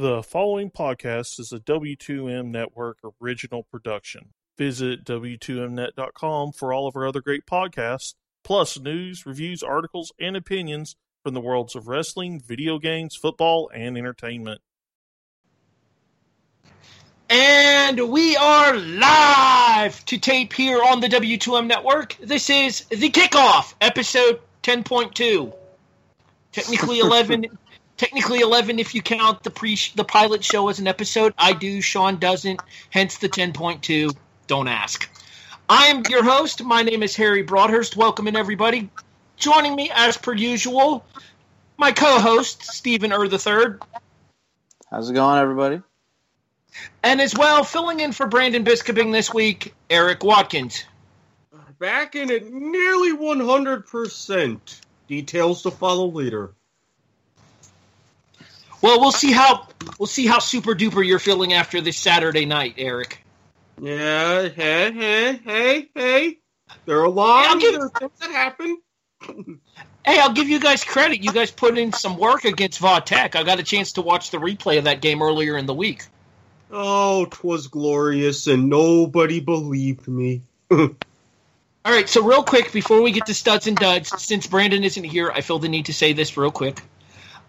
The following podcast is a W2M Network original production. Visit W2Mnet.com for all of our other great podcasts, plus news, reviews, articles, and opinions from the worlds of wrestling, video games, football, and entertainment. And we are live to tape here on the W2M network. This is the kickoff, episode 10.2. Technically 11 technically 11 if you count the pre the pilot show as an episode. I do, Sean doesn't, hence the 10.2. Don't ask. I am your host. My name is Harry Broadhurst. Welcome in everybody. Joining me as per usual, my co-host Stephen Ur the third. How's it going, everybody? And as well, filling in for Brandon Biskuping this week, Erik Watkins. Back in at nearly 100%. Details to follow later. Well, we'll see how we'll see how super duper you're feeling after this Saturday night, Erik. Yeah, hey, hey, hey, hey. There are alarms. Hey, I'll give- there are things that happen. Hey, I'll give you guys credit. You guys put in some work against Va Tech. I got a chance to watch the replay of that game earlier in the week. Oh, 'twas glorious, and nobody believed me. All right, so real quick before we get to studs and duds, since Brandon isn't here, I feel the need to say this real quick.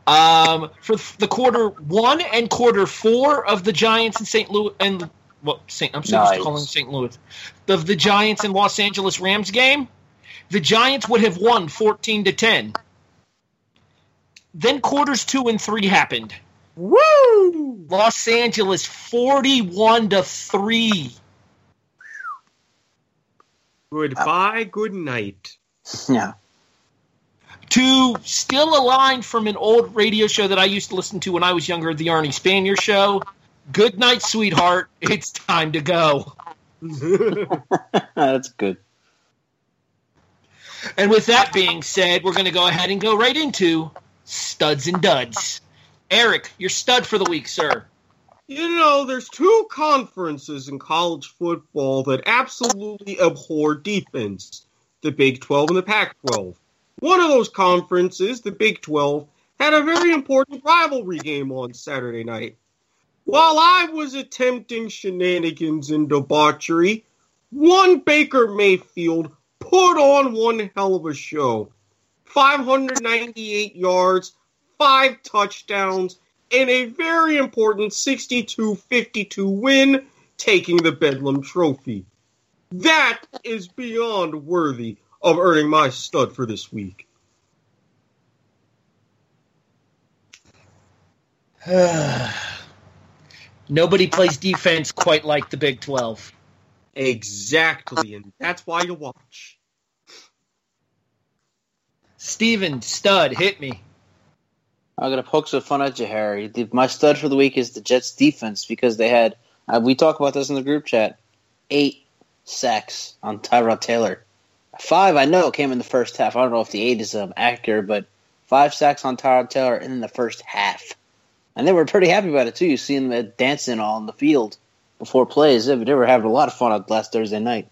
Um, for the quarter one and quarter four of the Giants and St. Louis and well, Saint I'm so used to Nice. calling St. Louis of the Giants and Los Angeles Rams game, the Giants would have won fourteen to ten. Then quarters two and three happened. Woo! Los Angeles forty-one to three. Goodbye, good night. Yeah. To steal a line from an old radio show that I used to listen to when I was younger, the Arnie Spanier show. Good night, sweetheart. It's time to go. That's good. And with that being said, we're going to go ahead and go right into studs and duds. Erik, your stud for the week, sir. You know, there's two conferences in college football that absolutely abhor defense the Big 12 and the Pac 12. One of those conferences, the Big 12, had a very important rivalry game on Saturday night. While I was attempting shenanigans and debauchery, one Baker Mayfield put on one hell of a show. 598 yards, five touchdowns, and a very important 62 52 win, taking the Bedlam Trophy. That is beyond worthy of earning my stud for this week. Nobody plays defense quite like the Big 12. Exactly, and that's why you watch. Stephen, stud, hit me. I'm gonna poke some fun at you, Harry. The, my stud for the week is the Jets defense because they had. Uh, we talked about this in the group chat. Eight sacks on Tyrod Taylor. Five, I know, came in the first half. I don't know if the eight is um, accurate, but five sacks on Tyrod Taylor in the first half, and they were pretty happy about it too. You see them uh, dancing all on the field before plays. They, they were having a lot of fun on last Thursday night.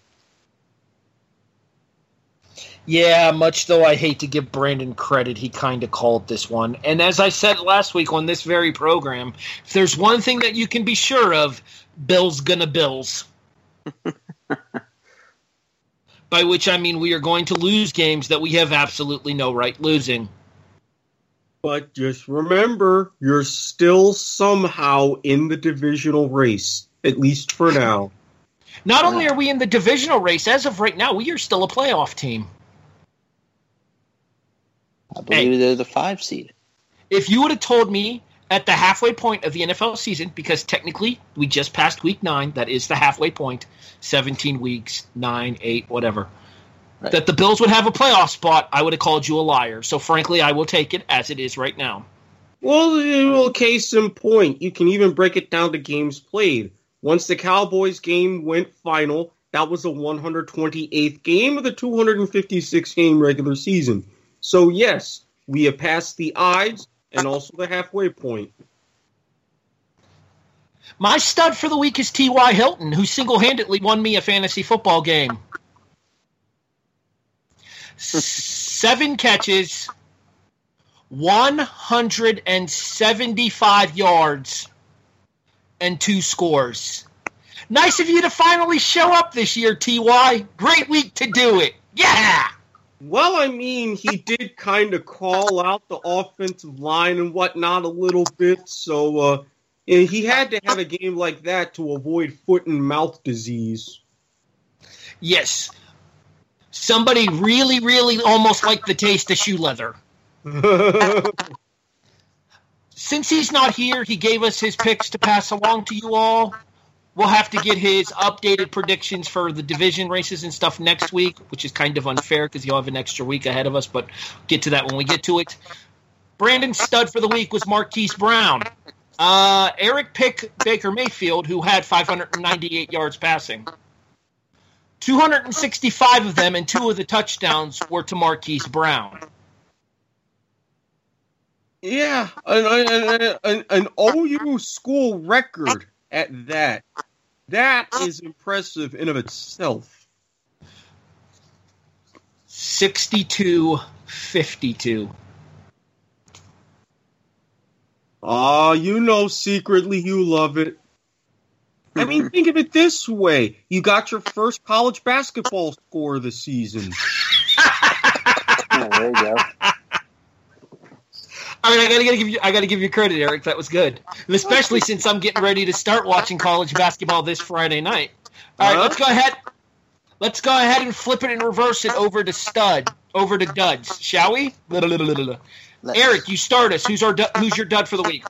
Yeah, much though I hate to give Brandon credit, he kind of called this one. And as I said last week on this very program, if there's one thing that you can be sure of, Bill's gonna Bills. By which I mean we are going to lose games that we have absolutely no right losing. But just remember, you're still somehow in the divisional race, at least for now. Not only are we in the divisional race, as of right now, we are still a playoff team. I believe they're the five seed. If you would have told me at the halfway point of the NFL season, because technically we just passed week nine, that is the halfway point, 17 weeks, nine, eight, whatever, Right. that the Bills would have a playoff spot, I would have called you a liar. So frankly, I will take it as it is right now. Well, case in point, you can even break it down to games played. Once the Cowboys game went final, that was the 128th game of the 256 game regular season. So, yes, we have passed the odds and also the halfway point. My stud for the week is T.Y. Hilton, who single handedly won me a fantasy football game. Seven catches, 175 yards, and two scores. Nice of you to finally show up this year, TY. Great week to do it. Yeah! Well, I mean, he did kind of call out the offensive line and whatnot a little bit, so uh, he had to have a game like that to avoid foot and mouth disease. Yes. Somebody really, really almost liked the taste of shoe leather. Since he's not here, he gave us his picks to pass along to you all. We'll have to get his updated predictions for the division races and stuff next week, which is kind of unfair because you'll have an extra week ahead of us, but get to that when we get to it. Brandon stud for the week was Marquise Brown. Uh, Erik picked Baker Mayfield, who had 598 yards passing. 265 of them and two of the touchdowns were to Marquise Brown. Yeah, an, an, an, an OU school record at that. That is impressive in of itself. 62 52. Ah, you know secretly you love it. I mean, think of it this way. You got your first college basketball score this season. Yeah, there you go. I mean, I gotta, gotta give you, I gotta give you credit, Erik. That was good, and especially since I'm getting ready to start watching college basketball this Friday night. All right, let's go ahead. Let's go ahead and flip it and reverse it over to stud, over to duds, shall we? Erik, you start us. Who's our, du- who's your dud for the week?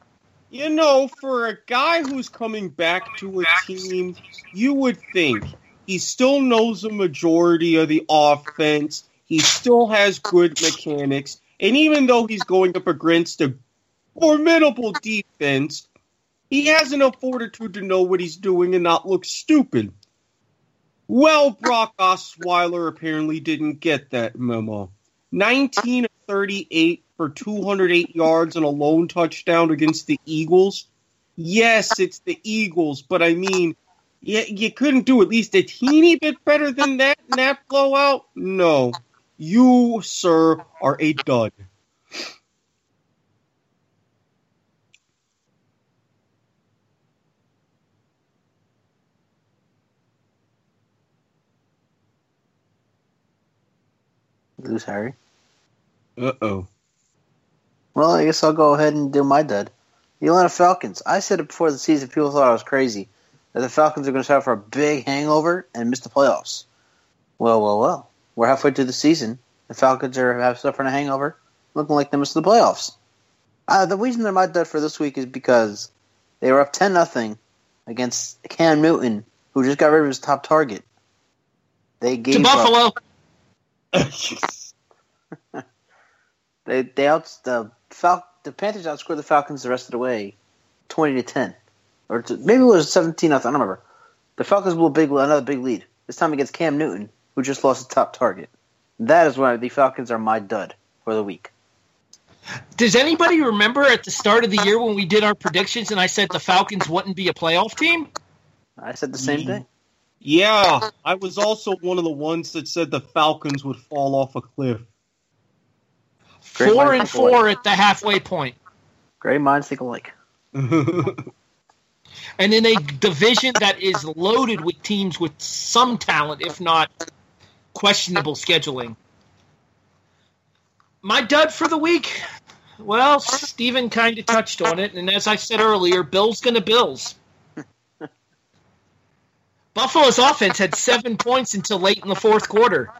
You know, for a guy who's coming back to a team, you would think he still knows the majority of the offense. He still has good mechanics. And even though he's going up against a formidable defense, he has enough fortitude to know what he's doing and not look stupid. Well, Brock Osweiler apparently didn't get that memo. 19 of 38 for 208 yards and a lone touchdown against the Eagles. Yes, it's the Eagles, but I mean, you, you couldn't do at least a teeny bit better than that in that blowout? No. You, sir, are a dud. Lose Harry. Uh oh. Well, I guess I'll go ahead and do my dud. The Atlanta Falcons. I said it before the season. People thought I was crazy that the Falcons are going to start for a big hangover and miss the playoffs. Well, well, well. We're halfway through the season. The Falcons are have suffering a hangover, looking like they missed the playoffs. Uh, the reason they're my dud for this week is because they were up ten nothing against Cam Newton, who just got rid of his top target. They gave To up- Buffalo. They they out the Fal- the Panthers outscored the Falcons the rest of the way, twenty to ten, or to, maybe it was seventeen. I don't remember. The Falcons blew a big another big lead this time against Cam Newton, who just lost a top target. That is why the Falcons are my dud for the week. Does anybody remember at the start of the year when we did our predictions and I said the Falcons wouldn't be a playoff team? I said the same thing. Yeah, I was also one of the ones that said the Falcons would fall off a cliff. Great four and think alike. four at the halfway point. Great minds think alike. And in a division that is loaded with teams with some talent, if not questionable scheduling. My dud for the week. Well, Stephen kind of touched on it, and as I said earlier, Bill's gonna Bills. Buffalo's offense had seven points until late in the fourth quarter.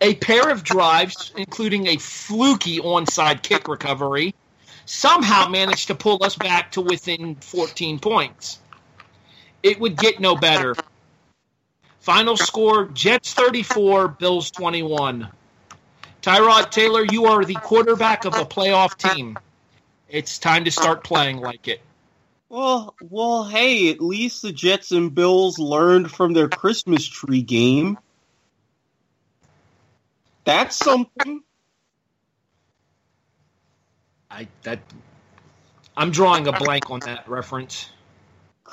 A pair of drives, including a fluky onside kick recovery, somehow managed to pull us back to within 14 points. It would get no better. Final score Jets 34, Bills 21. Tyrod Taylor, you are the quarterback of a playoff team. It's time to start playing like it. Well, well, hey, at least the Jets and Bills learned from their Christmas tree game. That's something. I that I'm drawing a blank on that reference.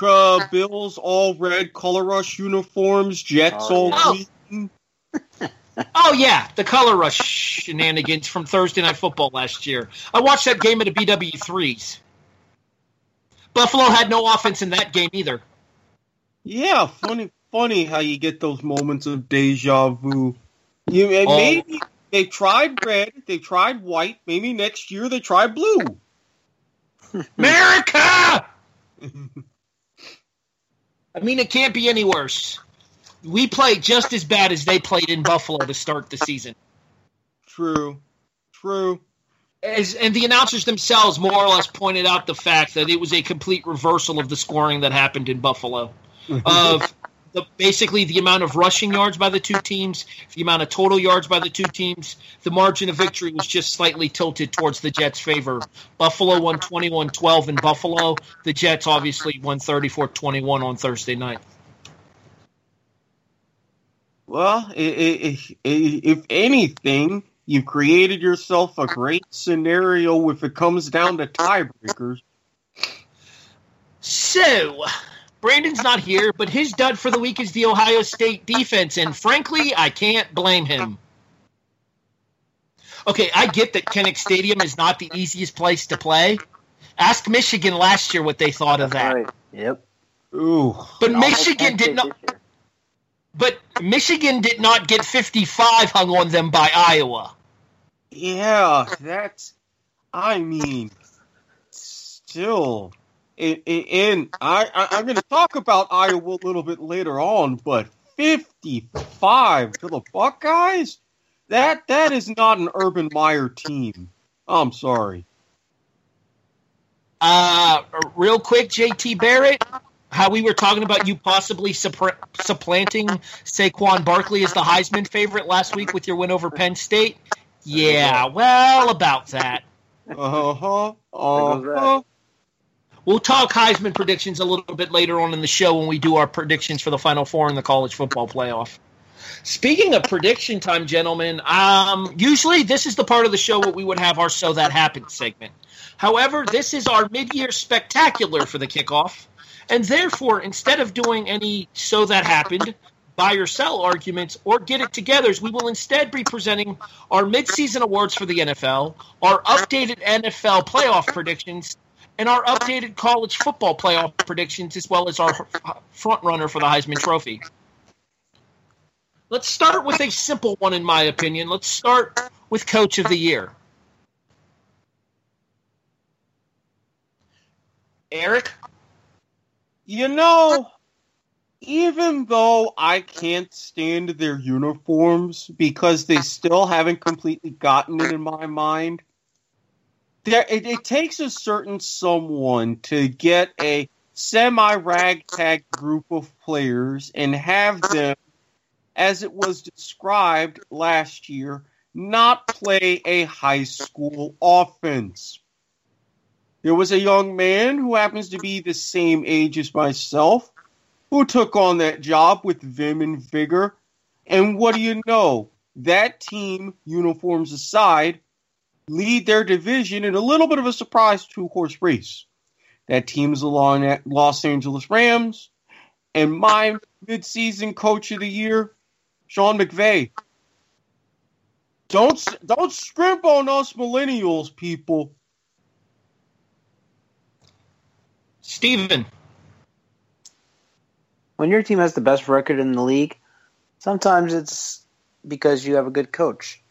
Uh, Bills all red color rush uniforms, Jets Oh, all yeah. green. Oh yeah, the color rush shenanigans from Thursday Night Football last year. I watched that game at the BW threes. Buffalo had no offense in that game either. Yeah, funny, funny how you get those moments of deja vu. You Oh. maybe they tried red, they tried white. Maybe next year they try blue. America! I mean, it can't be any worse. We played just as bad as they played in Buffalo to start the season. True, true. As, and the announcers themselves more or less pointed out the fact that it was a complete reversal of the scoring that happened in Buffalo. Mm-hmm. Of the, basically the amount of rushing yards by the two teams, the amount of total yards by the two teams, the margin of victory was just slightly tilted towards the Jets' favor. Buffalo won 21 12 in Buffalo. The Jets obviously won 34 21 on Thursday night. Well, i- i- i- i- if anything, you've created yourself a great scenario if it comes down to tiebreakers. So, Brandon's not here, but his dud for the week is the Ohio State defense, and frankly, I can't blame him. Okay, I get that Kinnick Stadium is not the easiest place to play. Ask Michigan last year what they thought of that. Right. Yep. Ooh, But Almost Michigan did not. But Michigan did not get 55 hung on them by Iowa. yeah, that's. I mean, still, and, and I, I I'm going to talk about Iowa a little bit later on, but 55 to the Buckeyes. That that is not an Urban Meyer team. I'm sorry. Uh, real quick, JT Barrett, how we were talking about you possibly suppr- supplanting Saquon Barkley as the Heisman favorite last week with your win over Penn State. Yeah, well, about that. Uh huh. goes. Uh huh. We'll talk Heisman predictions a little bit later on in the show when we do our predictions for the Final Four in the college football playoff. Speaking of prediction time, gentlemen, um, usually this is the part of the show where we would have our So That Happened segment. However, this is our mid year spectacular for the kickoff, and therefore, instead of doing any So That Happened, buy or sell arguments or get it togethers, we will instead be presenting our midseason awards for the NFL, our updated NFL playoff predictions, and our updated college football playoff predictions, as well as our front runner for the Heisman Trophy. Let's start with a simple one, in my opinion. Let's start with Coach of the Year. Erik? You know, even though I can't stand their uniforms because they still haven't completely gotten it in my mind, there it, it takes a certain someone to get a semi ragtag group of players and have them, as it was described last year, not play a high school offense. There was a young man who happens to be the same age as myself who took on that job with vim and vigor. And what do you know? That team, uniforms aside, lead their division in a little bit of a surprise two horse race. That team is the Lo- Los Angeles Rams. And my midseason coach of the year, Sean McVay. Don't don't scrimp on us millennials, people. Stephen. When your team has the best record in the league, sometimes it's because you have a good coach.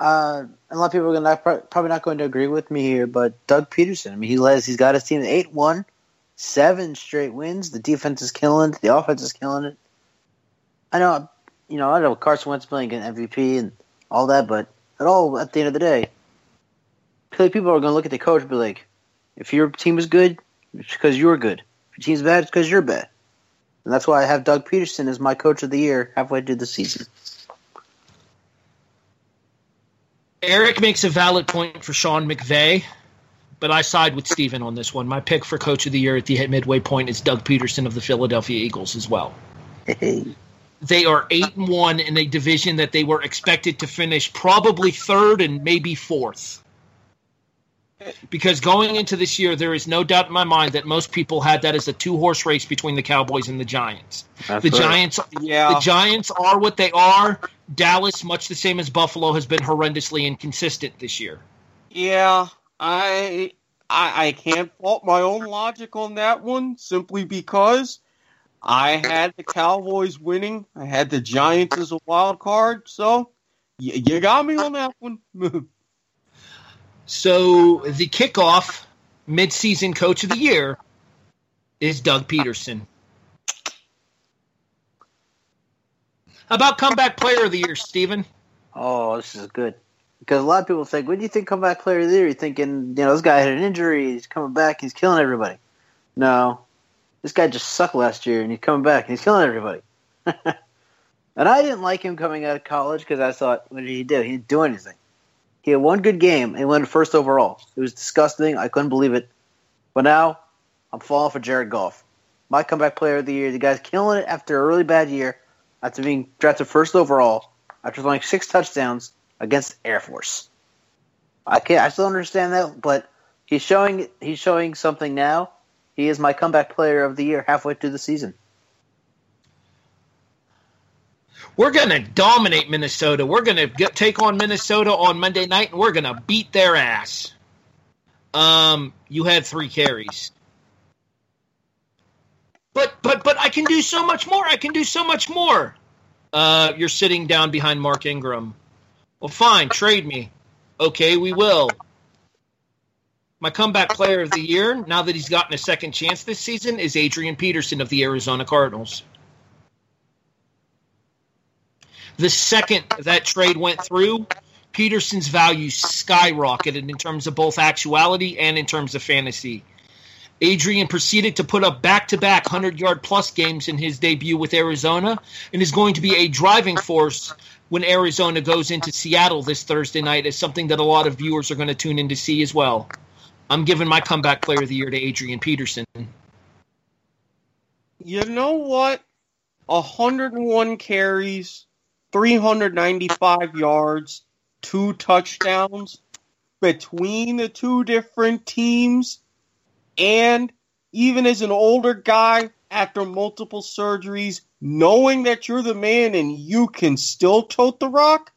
Uh, a lot of people are not, probably not going to agree with me here, but Doug Pederson. I mean, he has he's got his team eight one, seven straight wins. The defense is killing it. The offense is killing it. I know, you know, I know Carson Wentz playing an MVP and all that, but at all at the end of the day, people are going to look at the coach and be like, if your team is good, it's because you're good. If your team's bad, it's because you're bad. And that's why I have Doug Pederson as my coach of the year halfway through the season. Erik makes a valid point for Sean McVay, but I side with Stephen on this one. My pick for coach of the year at the midway point is Doug Pederson of the Philadelphia Eagles as well. They are eight and one in a division that they were expected to finish probably third and maybe fourth. Because going into this year, there is no doubt in my mind that most people had that as a two horse race between the Cowboys and the Giants. That's the right. Giants, Yeah. the Giants are what they are. Dallas, much the same as Buffalo, has been horrendously inconsistent this year. Yeah, I, I I can't fault my own logic on that one simply because I had the Cowboys winning. I had the Giants as a wild card, so y- you got me on that one. So the kickoff midseason coach of the year is Doug Pederson. About comeback player of the year, Stephen? Oh, this is good. Because a lot of people think, when do you think comeback player of the year? You're thinking, you know, this guy had an injury, he's coming back, he's killing everybody. No. This guy just sucked last year and he's coming back and he's killing everybody. and I didn't like him coming out of college because I thought, what did he do? He didn't do anything. He had one good game and went first overall. It was disgusting. I couldn't believe it. But now I'm falling for Jared Goff. My comeback player of the year. The guy's killing it after a really bad year, after being drafted first overall, after throwing six touchdowns against Air Force. I can't. I still understand that, but he's showing he's showing something now. He is my comeback player of the year halfway through the season. We're going to dominate Minnesota. We're going to take on Minnesota on Monday night, and we're going to beat their ass. Um, you had three carries, but but but I can do so much more. I can do so much more. Uh, you're sitting down behind Mark Ingram. Well, fine, trade me. Okay, we will. My comeback player of the year, now that he's gotten a second chance this season, is Adrian Peterson of the Arizona Cardinals. The second that trade went through, Peterson's value skyrocketed in terms of both actuality and in terms of fantasy. Adrian proceeded to put up back to back 100 yard plus games in his debut with Arizona and is going to be a driving force when Arizona goes into Seattle this Thursday night, is something that a lot of viewers are going to tune in to see as well. I'm giving my comeback player of the year to Adrian Peterson. you know what? 101 carries, 395 yards, two touchdowns between the two different teams. And even as an older guy, after multiple surgeries, knowing that you're the man and you can still tote the rock,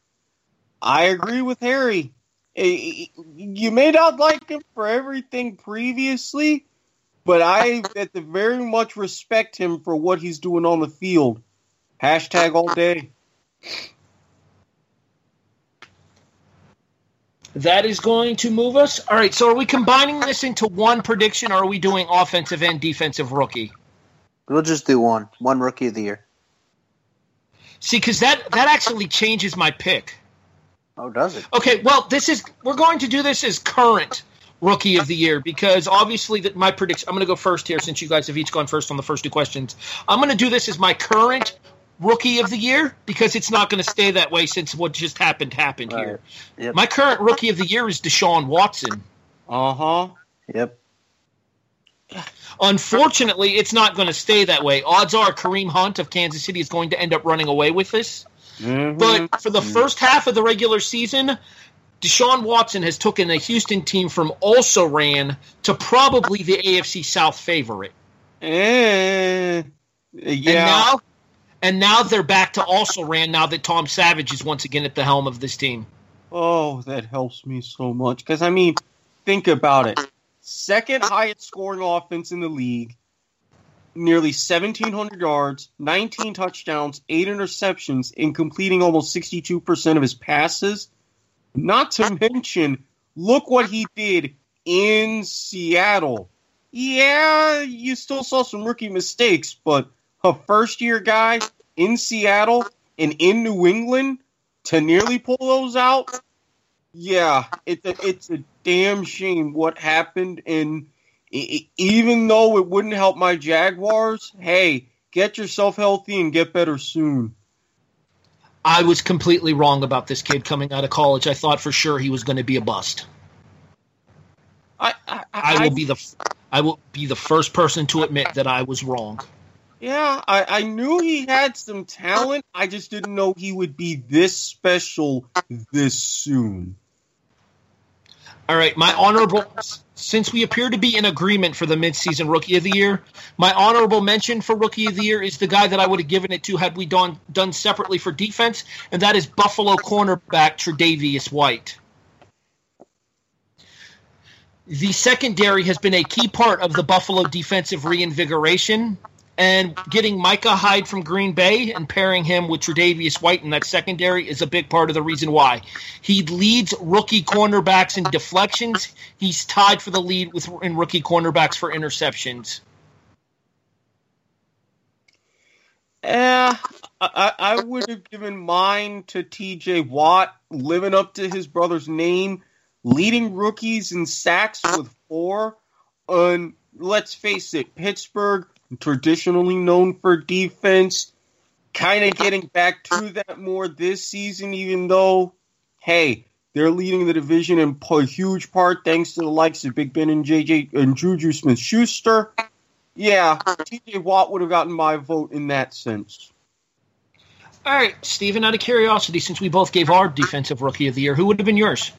I agree with Harry. Eh, You may not like him for everything previously, but I at the very much respect him for what he's doing on the field. Hashtag all day. That is going to move us. All right, so are we combining this into one prediction or are we doing offensive and defensive rookie? We'll just do one, one rookie of the year. See, because that, that actually changes my pick. Oh, does it? Okay, well, this is we're going to do this as current rookie of the year because obviously that my prediction. I'm going to go first here since you guys have each gone first on the first two questions. I'm going to do this as my current rookie of the year because it's not going to stay that way since what just happened happened here. Yep. My current rookie of the year is Deshaun Watson. Uh huh. Yep. Unfortunately, it's not going to stay that way. Odds are Kareem Hunt of Kansas City is going to end up running away with this. Mm-hmm. But for the first half of the regular season, Deshaun Watson has taken a Houston team from also ran to probably the AFC South favorite. Eh, And yeah. now and now they're back to also ran now that Tom Savage is once again at the helm of this team. oh, that helps me so much. Because, I mean, think about it. Second highest scoring offense in the league, nearly 1,700 yards, 19 touchdowns, 8 interceptions, and completing almost 62% of his passes. Not to mention, look what he did in Seattle. Yeah, you still saw some rookie mistakes, but a first year guy in Seattle and in New England to nearly pull those out, yeah, it's a, it's a damn shame what happened. And even though it wouldn't help my Jaguars, hey, get yourself healthy and get better soon. I was completely wrong about this kid coming out of college. I thought for sure he was going to be a bust. I, I, I will be the I will be the first person to admit that I was wrong. Yeah, I, I knew he had some talent. I just didn't know he would be this special this soon. All right, my honorable since we appear to be in agreement for the midseason rookie of the year, my honorable mention for rookie of the year is the guy that I would have given it to had we done done separately for defense, and that is Buffalo cornerback Tre'Davious White. The secondary has been a key part of the Buffalo defensive reinvigoration, and getting Micah Hyde from Green Bay and pairing him with Tre'Davious White in that secondary is a big part of the reason why. He leads rookie cornerbacks in deflections. He's tied for the lead with in rookie cornerbacks for interceptions. Yeah, I, I would have given mine to T.J. Watt, living up to his brother's name, leading rookies in sacks with four. And let's face it, Pittsburgh traditionally known for defense, kind of getting back to that more this season, even though, hey, they're leading the division in a huge part thanks to the likes of Big Ben and JJ and Juju Smith Schuster. Yeah, TJ Watt would have gotten my vote in that sense. All right, Stephen, out of curiosity, since we both gave our defensive rookie of the year, who would have been yours?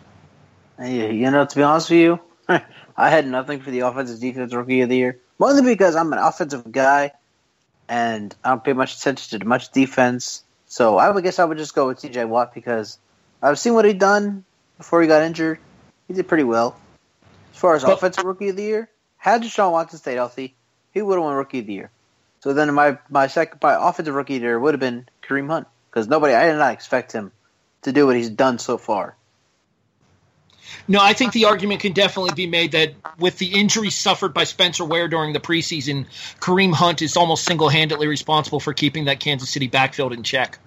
Hey, you know, to be honest with you, I had nothing for the offensive defense rookie of the year. Mostly because I'm an offensive guy and I don't pay much attention to much defense. So I would guess I would just go with TJ Watt because I've seen what he done before he got injured. He did pretty well. As far as but, offensive rookie of the year, had Deshaun Watson stayed healthy, he would have won rookie of the year. So then my my second my offensive rookie of the year would have been Kareem Hunt because nobody I did not expect him to do what he's done so far. No, I think the argument can definitely be made that with the injury suffered by Spencer Ware during the preseason, Kareem Hunt is almost single handedly responsible for keeping that Kansas City backfield in check.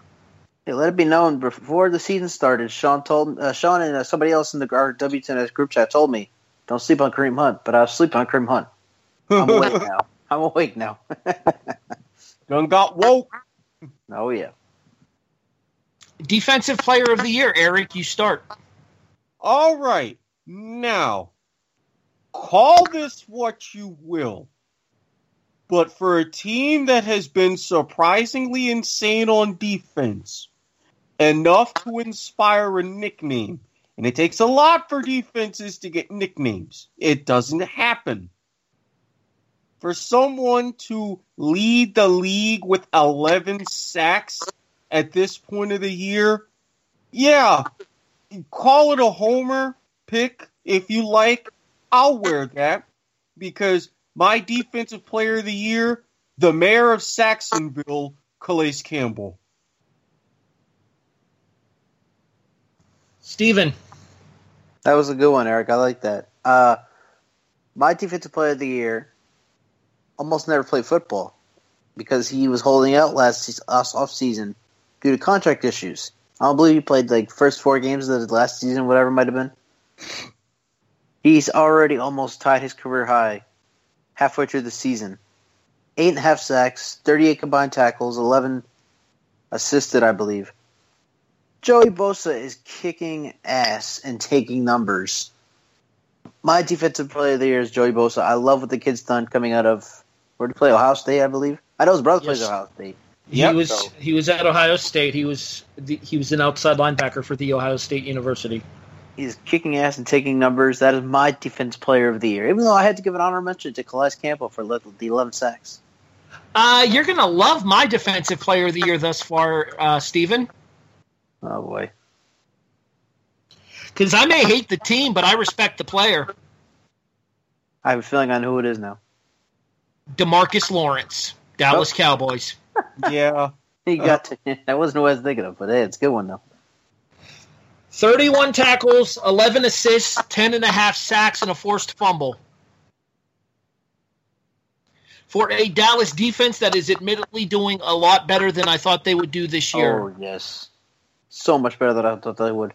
Hey, let it be known before the season started. Sean told uh, Sean and uh, somebody else in the our W10S group chat told me don't sleep on Kareem Hunt, but I was sleeping on Kareem Hunt. I'm awake now. I'm awake now. Done got woke. Oh yeah. Defensive Player of the Year, Erik. You start. All right. Now, call this what you will. But for a team that has been surprisingly insane on defense, enough to inspire a nickname, and it takes a lot for defenses to get nicknames, it doesn't happen. For someone to lead the league with 11 sacks at this point of the year, yeah, call it a homer pick if you like. I'll wear that because my defensive player of the year, the mayor of Sacksonville, Calais Campbell. Stephen. That was a good one, Erik. I like that. Uh, my defensive player of the year almost never played football because he was holding out last off season due to contract issues. I don't believe he played like first four games of the last season, whatever it might have been. He's already almost tied his career high halfway through the season. Eight and a half sacks, 38 combined tackles, 11 assisted, I believe. Joey Bosa is kicking ass and taking numbers. My defensive player of the year is Joey Bosa. I love what the kid's done coming out of where to play Ohio State, I believe. I know his brother yes. plays Ohio State. He yep. was so. he was at Ohio State. He was the, he was an outside linebacker for the Ohio State University. He's kicking ass and taking numbers. That is my defense player of the year. Even though I had to give an honor mention to Calais Campbell for the 11 sacks. Uh, you're gonna love my defensive player of the year thus far, uh, Stephen. Oh boy. Because I may hate the team, but I respect the player. I have a feeling on who it is now. Demarcus Lawrence, Dallas oh. Cowboys yeah. He got to, that wasn't what I was thinking of, but hey, it's a good one though. 31 tackles, 11 assists, 10 and a half sacks, and a forced fumble. For a Dallas defense that is admittedly doing a lot better than I thought they would do this year. Oh, yes. So much better than I thought they would.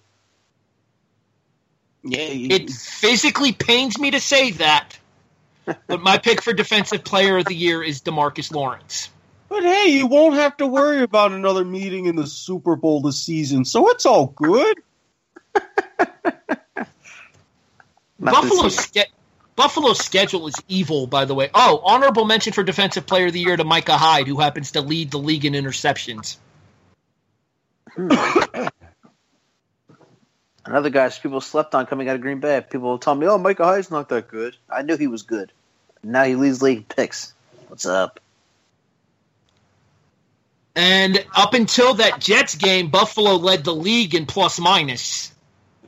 Yeah, it physically pains me to say that, but my pick for defensive player of the year is Demarcus Lawrence. But hey, you won't have to worry about another meeting in the Super Bowl this season, so it's all good. Not Buffalo's, ske- Buffalo's schedule is evil, by the way. Oh, honorable mention for Defensive Player of the Year to Micah Hyde, who happens to lead the league in interceptions. Hmm. Another guy people slept on coming out of Green Bay. People will tell me, "Oh, Micah Hyde's not that good." I knew he was good. Now he leads league picks. What's up? And up until that Jets game, Buffalo led the league in plus minus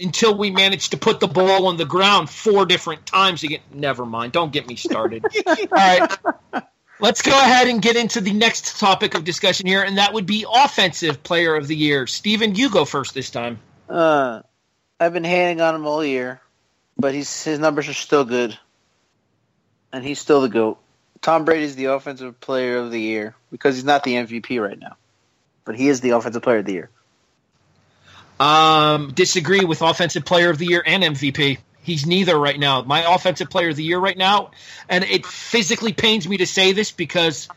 until we managed to put the ball on the ground four different times again. Never mind. Don't get me started. All right. Let's go ahead and get into the next topic of discussion here, and that would be Offensive Player of the Year. Stephen, you go first this time. Uh, I've been hating on him all year, but he's his numbers are still good, and he's still the goat. Tom Brady's the offensive player of the year because he's not the MVP right now, but he is the offensive player of the year. Um, disagree with Offensive Player of the Year and MVP. He's neither right now. My Offensive Player of the Year right now, and it physically pains me to say this because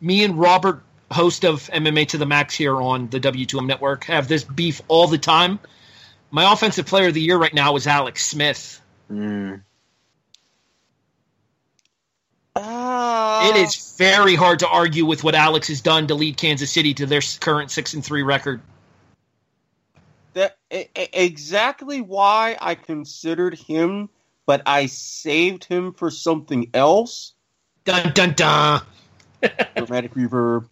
me and Robert, host of MMA to the Max here on the W2M network, have this beef all the time. My Offensive Player of the Year right now is Alex Smith. Mm. It is very hard to argue with what Alex has done to lead Kansas City to their current six and three record. that exactly why I considered him, but I saved him for something else. Dun dun dun. Dramatic reverb.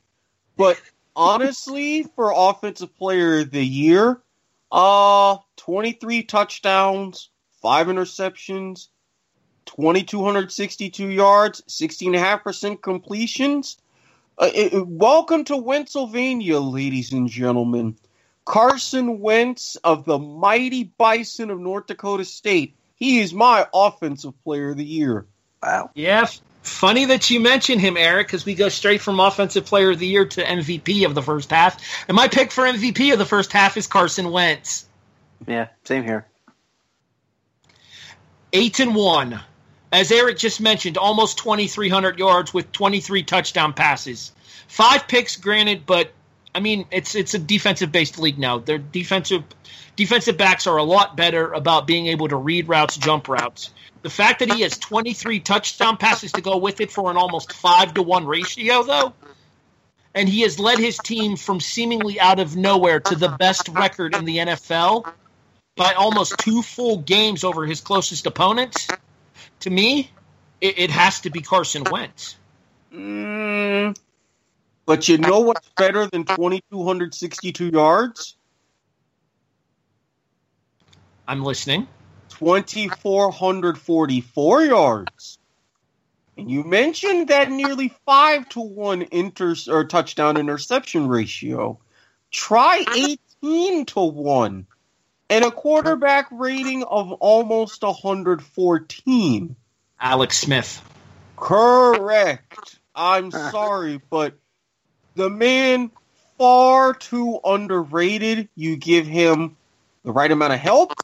But honestly, for offensive player of the year, uh, 23 touchdowns, five interceptions, 2,262 yards, 16.5% completions. Uh, it- it- welcome to Pennsylvania, ladies and gentlemen. Carson Wentz of the mighty Bison of North Dakota State. He is my offensive player of the year. Wow. Yeah, funny that you mention him, Erik, because we go straight from Offensive Player of the Year to MVP of the first half. And my pick for MVP of the first half is Carson Wentz. Yeah, same here. Eight and one. As Erik just mentioned, almost 2,300 yards with 23 touchdown passes. Five picks, granted, but I mean it's it's a defensive based league now. Their defensive defensive backs are a lot better about being able to read routes, jump routes. The fact that he has 23 touchdown passes to go with it for an almost five to one ratio, though, and he has led his team from seemingly out of nowhere to the best record in the NFL by almost two full games over his closest opponents. To me, it, it has to be Carson Wentz. Mm, but you know what's better than 2,262 yards? I'm listening. 2,444 yards. And you mentioned that nearly 5 to 1 inter- or touchdown interception ratio. Try 18 to 1. And a quarterback rating of almost 114. Alex Smith. Correct. I'm ah. sorry, but the man far too underrated. You give him the right amount of help,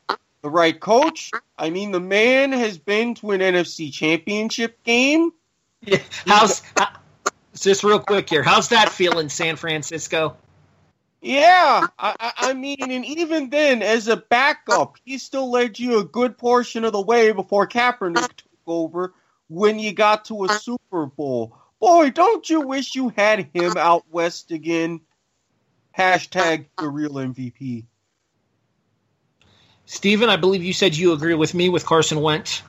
the right coach. I mean, the man has been to an NFC championship game. Yeah. How's how, just real quick here? How's that feeling, San Francisco? Yeah, I, I- I mean, and even then, as a backup, he still led you a good portion of the way before Kaepernick took over when you got to a Super Bowl. Boy, don't you wish you had him out west again? Hashtag the real MVP. Stephen, I believe you said you agree with me with Carson Wentz.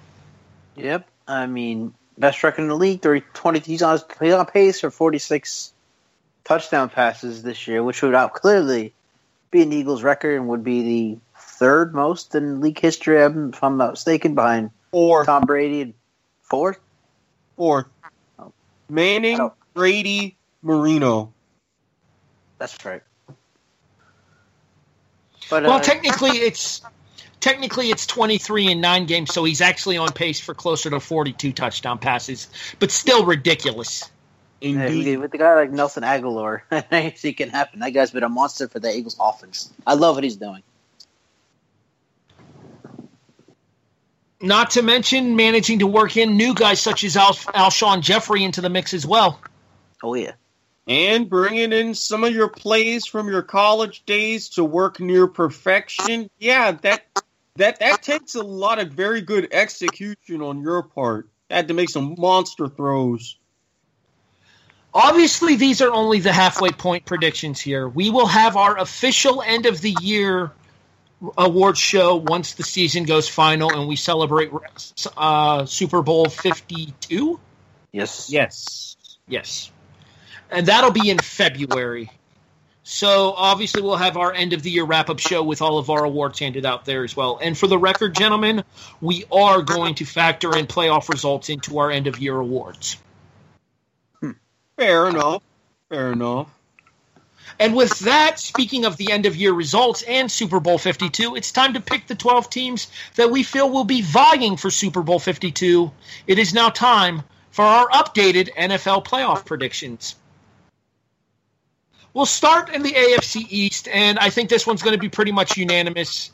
Yep. I mean, best record in the league. 30, 20, he's on he's on pace for 46 touchdown passes this year, which would out clearly be an Eagles record and would be the third most in league history, if I'm not mistaken, behind Or Tom Brady and fourth. fourth, Manning, Oh. Brady, Marino. That's right. But Well, uh, technically it's technically it's 23 in 9 games, so he's actually on pace for closer to 42 touchdown passes, but still ridiculous. Yeah, Indeed. with a guy like Nelson Agholor, anything can happen. That guy's been a monster for the Eagles offense. I love what he's doing. Not to mention managing to work in new guys such as Al- Alshon Jeffery into the mix as well. Oh yeah. and bringing in some of your plays from your college days to work near perfection. Yeah, that that that takes a lot of very good execution on your part. Had to make some monster throws. Obviously, these are only the halfway point predictions here. We will have our official end of the year award show once the season goes final and we celebrate uh, Super Bowl 52. Yes. Yes. Yes. And that'll be in February. So obviously we'll have our end of the year wrap up show with all of our awards handed out there as well. And for the record, gentlemen, we are going to factor in playoff results into our end of year awards. Fair enough. Fair enough. And with that, speaking of the end of year results and Super Bowl 52, it's time to pick the 12 teams that we feel will be vying for Super Bowl 52. It is now time for our updated NFL playoff predictions. We'll start in the AFC East, and I think this one's going to be pretty much unanimous.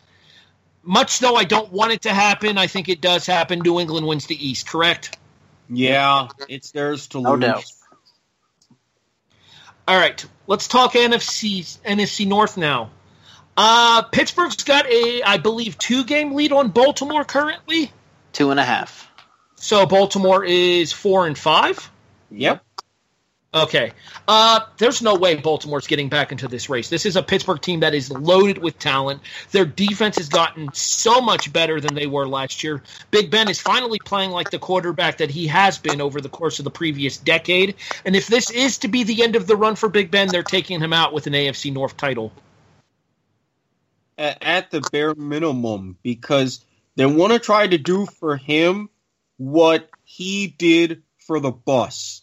Much though I don't want it to happen, I think it does happen. New England wins the East, correct? Yeah, it's theirs to No lose. doubt. All right, let's talk NFC NFC North now. Uh, Pittsburgh's got a, I believe, two game lead on Baltimore currently. Two and a half. So Baltimore is four and five. Yep. Okay. Uh, there's no way Baltimore's getting back into this race. This is a Pittsburgh team that is loaded with talent. Their defense has gotten so much better than they were last year. Big Ben is finally playing like the quarterback that he has been over the course of the previous decade. And if this is to be the end of the run for Big Ben, they're taking him out with an AFC North title. At, the bare minimum, because they want to try to do for him what he did for the bus.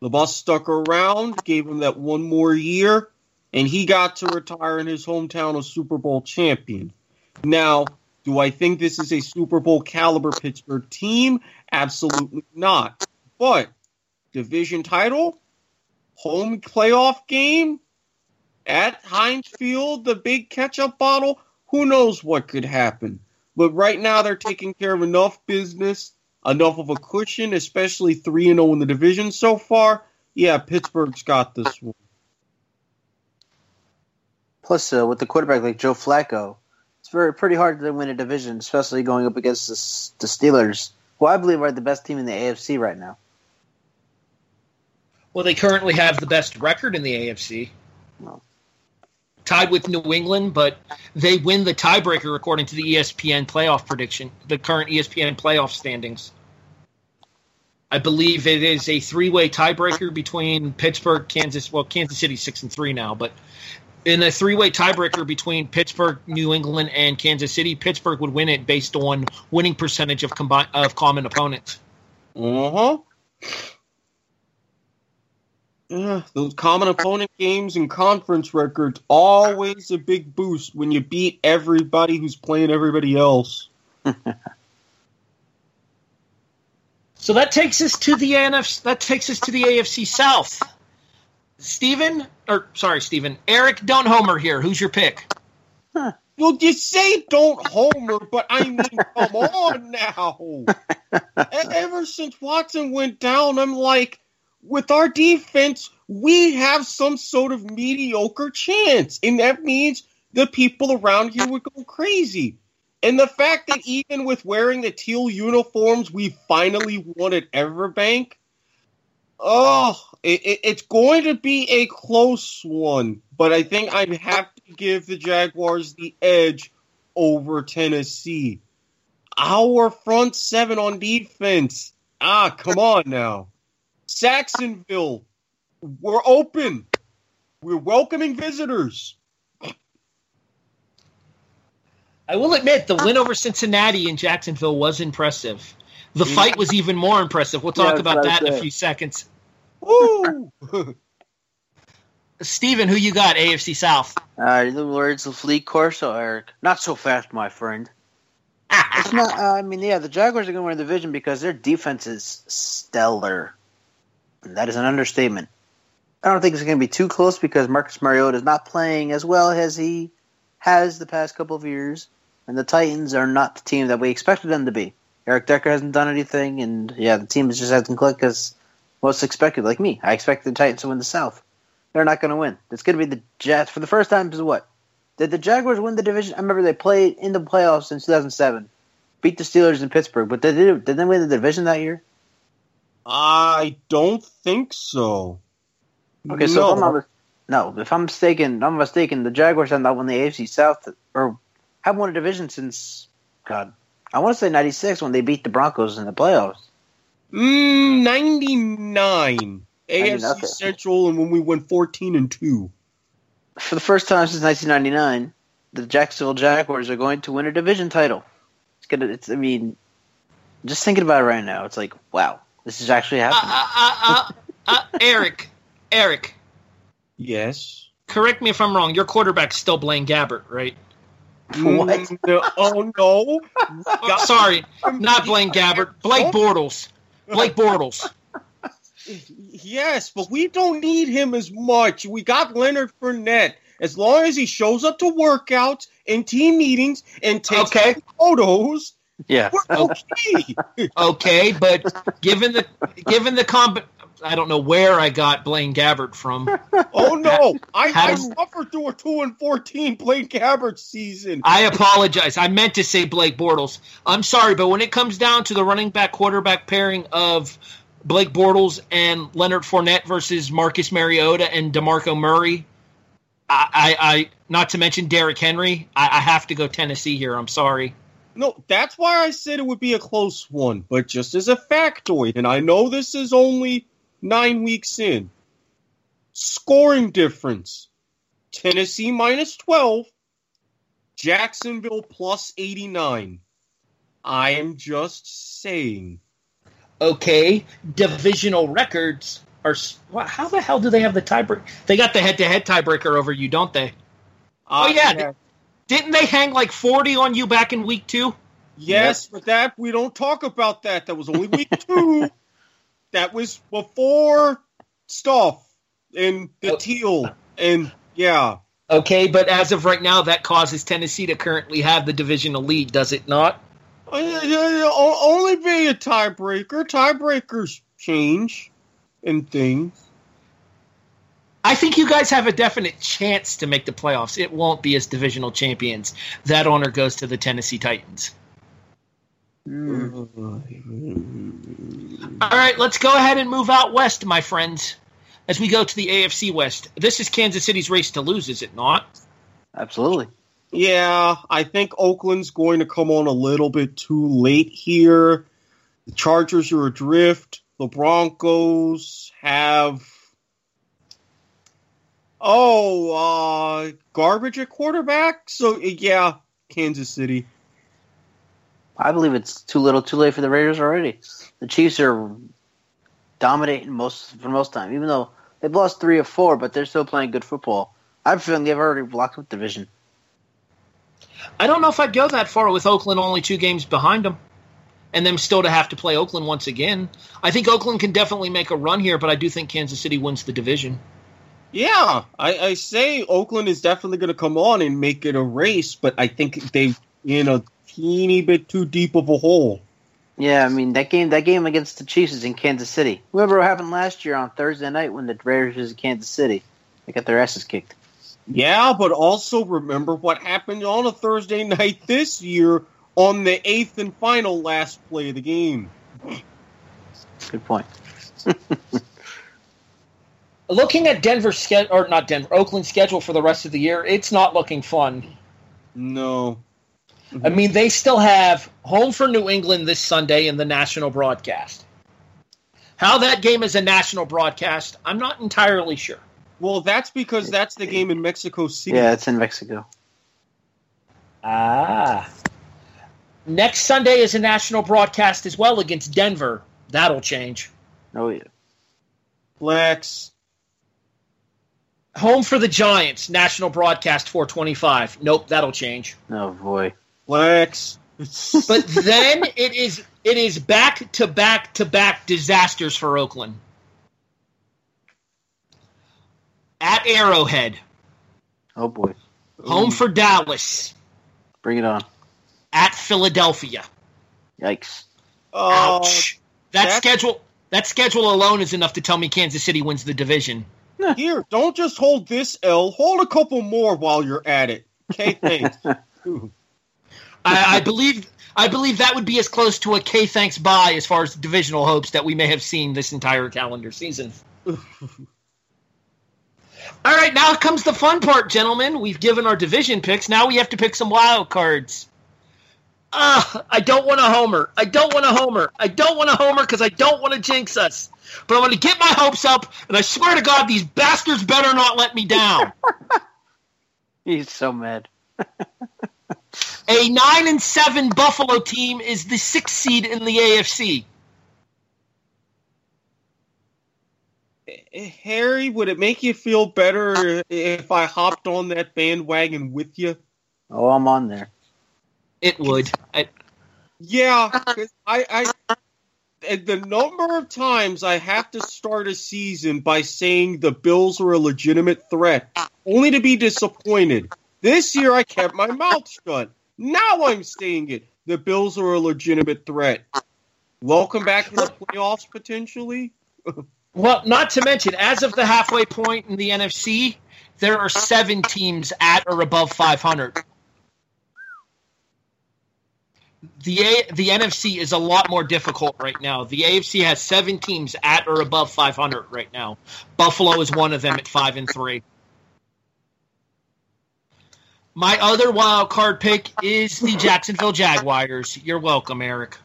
The bus stuck around, gave him that one more year, and he got to retire in his hometown a Super Bowl champion. Now, do I think this is a Super Bowl caliber Pittsburgh team? Absolutely not. But division title, home playoff game at Heinz Field, the big catch-up bottle, who knows what could happen. But right now they're taking care of enough business enough of a cushion, especially 3 0 in the division so far. Yeah, Pittsburgh's got this one. Plus, uh, with the quarterback like Joe Flacco, it's very pretty hard to win a division, especially going up against the, the Steelers, who I believe are the best team in the AFC right now. Well, they currently have the best record in the AFC. Well. Tied with New England, but they win the tiebreaker according to the ESPN playoff prediction, the current ESPN playoff standings. I believe it is a three-way tiebreaker between Pittsburgh, Kansas. Well, Kansas City six and three now, but in a three-way tiebreaker between Pittsburgh, New England, and Kansas City, Pittsburgh would win it based on winning percentage of combi- of common opponents. Uh huh. Yeah, those common opponent games and conference records always a big boost when you beat everybody who's playing everybody else. So that takes us to the NFC. That takes us to the AFC South. Stephen, or sorry, Stephen, Erik, don't homer here. Who's your pick? Well, you say don't homer, but I mean, come on now. Ever since Watson went down, I'm like, with our defense, we have some sort of mediocre chance. And that means the people around here would go crazy. And the fact that even with wearing the teal uniforms, we finally won at Everbank, oh, it, it, it's going to be a close one. But I think I have to give the Jaguars the edge over Tennessee. Our front seven on defense. Ah, come on now. Sacksonville, we're open. We're welcoming visitors. I will admit the win over Cincinnati in Jacksonville was impressive. The fight was even more impressive. We'll talk Yeah, about that in a few seconds. Woo! Stephen, who you got? AFC South. Uh, the words of Lee Corso, Erik. Not so fast, my friend. It's not. Uh, I mean, yeah, the Jaguars are going to win the division because their defense is stellar. And that is an understatement. I don't think it's going to be too close because Marcus Mariota is not playing as well as he has the past couple of years, and the Titans are not the team that we expected them to be. Eric Decker hasn't done anything, and yeah, the team just hasn't clicked as most expected. Like me, I expected the Titans to win the South. They're not going to win. It's going to be the Jets for the first time. Is what did the Jaguars win the division? I remember they played in the playoffs in 2007, beat the Steelers in Pittsburgh, but did they, did they win the division that year? I don't think so. Okay, so if I'm not, no, if I'm mistaken, I'm mistaken. The Jaguars have not won the AFC South or have won a division since God. I want to say '96 when they beat the Broncos in the playoffs. Mm, 99 AFC okay. Central, and when we went 14 and two. For the first time since 1999, the Jacksonville Jaguars are going to win a division title. It's gonna. It's. I mean, just thinking about it right now, it's like, wow, this is actually Uh, happening. uh, uh, uh, uh, Erik, Erik, Yes. correct me if I'm wrong. Your quarterback's still Blaine Gabbert, right? What? Mm, no, oh no. Oh, sorry, not Blaine Gabbert. Blake Bortles. Blake Bortles. Yes, but we don't need him as much. We got Leonard Fournette. As long as he shows up to workouts and team meetings and takes Okay. photos, yeah. we're okay. Okay, but given the given the comp, I don't know where I got Blaine Gabbert from. oh no, I, I suffered through a two and fourteen Blake Gabbert season. I apologize. I meant to say Blake Bortles. I'm sorry, but when it comes down to the running back quarterback pairing of Blake Bortles and Leonard Fournette versus Marcus Mariota and DeMarco Murray, I, I, I not to mention Derrick Henry, I, I have to go Tennessee here. I'm sorry. No, that's why I said it would be a close one. But just as a factoid, and I know this is only nine weeks in, scoring difference Tennessee minus 12, Jacksonville plus 89. I am just saying. Okay, divisional records are. what- How the hell do they have the tiebreaker? They got the head-to-head tiebreaker over you, don't they? Uh, oh, I yeah, Didn't they hang like 40 on you back in week two? Yes, but that we don't talk about that. That was only week two. that was before stuff and the Oh. teal and yeah. Okay, but as of right now, that causes Tennessee to currently have the divisional lead, does it not? Uh, Only be a tiebreaker. Tiebreakers change and things. I think you guys have a definite chance to make the playoffs. It won't be as divisional champions. That honor goes to the Tennessee Titans. All right, let's go ahead and move out west, my friends, as we go to the AFC West. This is Kansas City's race to lose, is it not? Absolutely. Yeah, I think Oakland's going to come on a little bit too late here. The Chargers are adrift. The Broncos have oh uh garbage at quarterback. So yeah, Kansas City. I believe it's too little, too late for the Raiders already. The Chiefs are dominating most for most time, even though they've lost three or four, but they're still playing good football. I'm feeling they've already blocked up division. I don't know if I'd go that far with Oakland only two games behind them, and them still to have to play Oakland once again. I think Oakland can definitely make a run here, but I do think Kansas City wins the division. Yeah, I, I say Oakland is definitely going to come on and make it a race, but I think they, you a teeny bit too deep of a hole. Yeah, I mean that game. That game against the Chiefs is in Kansas City. Remember what happened last year on Thursday night when the Raiders was in Kansas City? They got their asses kicked. Yeah, but also remember what happened on a Thursday night this year on the eighth and final last play of the game. Good point. Looking at Denver's schedule, or not Denver, Oakland's schedule for the rest of the year, it's not looking fun. No. I mean, they still have home for New England this Sunday in the national broadcast. How that game is a national broadcast, I'm not entirely sure. Well, that's because that's the game in Mexico City. Yeah, it's in Mexico. Ah. Next Sunday is a national broadcast as well against Denver. That'll change. Oh yeah. Lex. Home for the Giants, national broadcast 425. Nope, that'll change. Oh boy. Lex. But then it is it is back to back to back disasters for Oakland. At Arrowhead, Oh boy. home for Dallas, Bring it on. at Philadelphia, Yikes. Uh, Ouch. That that's- schedule that schedule alone is enough to tell me Kansas City wins the division. here, don't just hold this L. Hold a couple more while you're at it. Okay, thanks. I, I believe I believe that would be as close to a K thanks bye as far as divisional hopes that we may have seen this entire calendar season. All right, now comes the fun part, gentlemen. We've given our division picks. Now we have to pick some wild cards. Uh, I don't want a homer. I don't want a homer. I don't want a homer because I don't want to jinx us. But I'm going to get my hopes up, and I swear to God, these bastards better not let me down. He's so mad. A nine and seven Buffalo team is the sixth seed in the AFC. Harry, would it make you feel better uh, if I hopped on that bandwagon with you? Oh, I'm on there. It would. I, Yeah, 'cause I, I, the number of times I have to start a season by saying the Bills are a legitimate threat, only to be disappointed. This year I kept my mouth shut. Now I'm saying it. The Bills are a legitimate threat. Welcome back to the playoffs potentially. well, not to mention, as of the halfway point in the NFC, there are seven teams at or above 500. The A, the NFC is a lot more difficult right now. The AFC has seven teams at or above 500 right now. Buffalo is one of them at five and three. My other wild card pick is the Jacksonville Jaguars. You're welcome, Erik.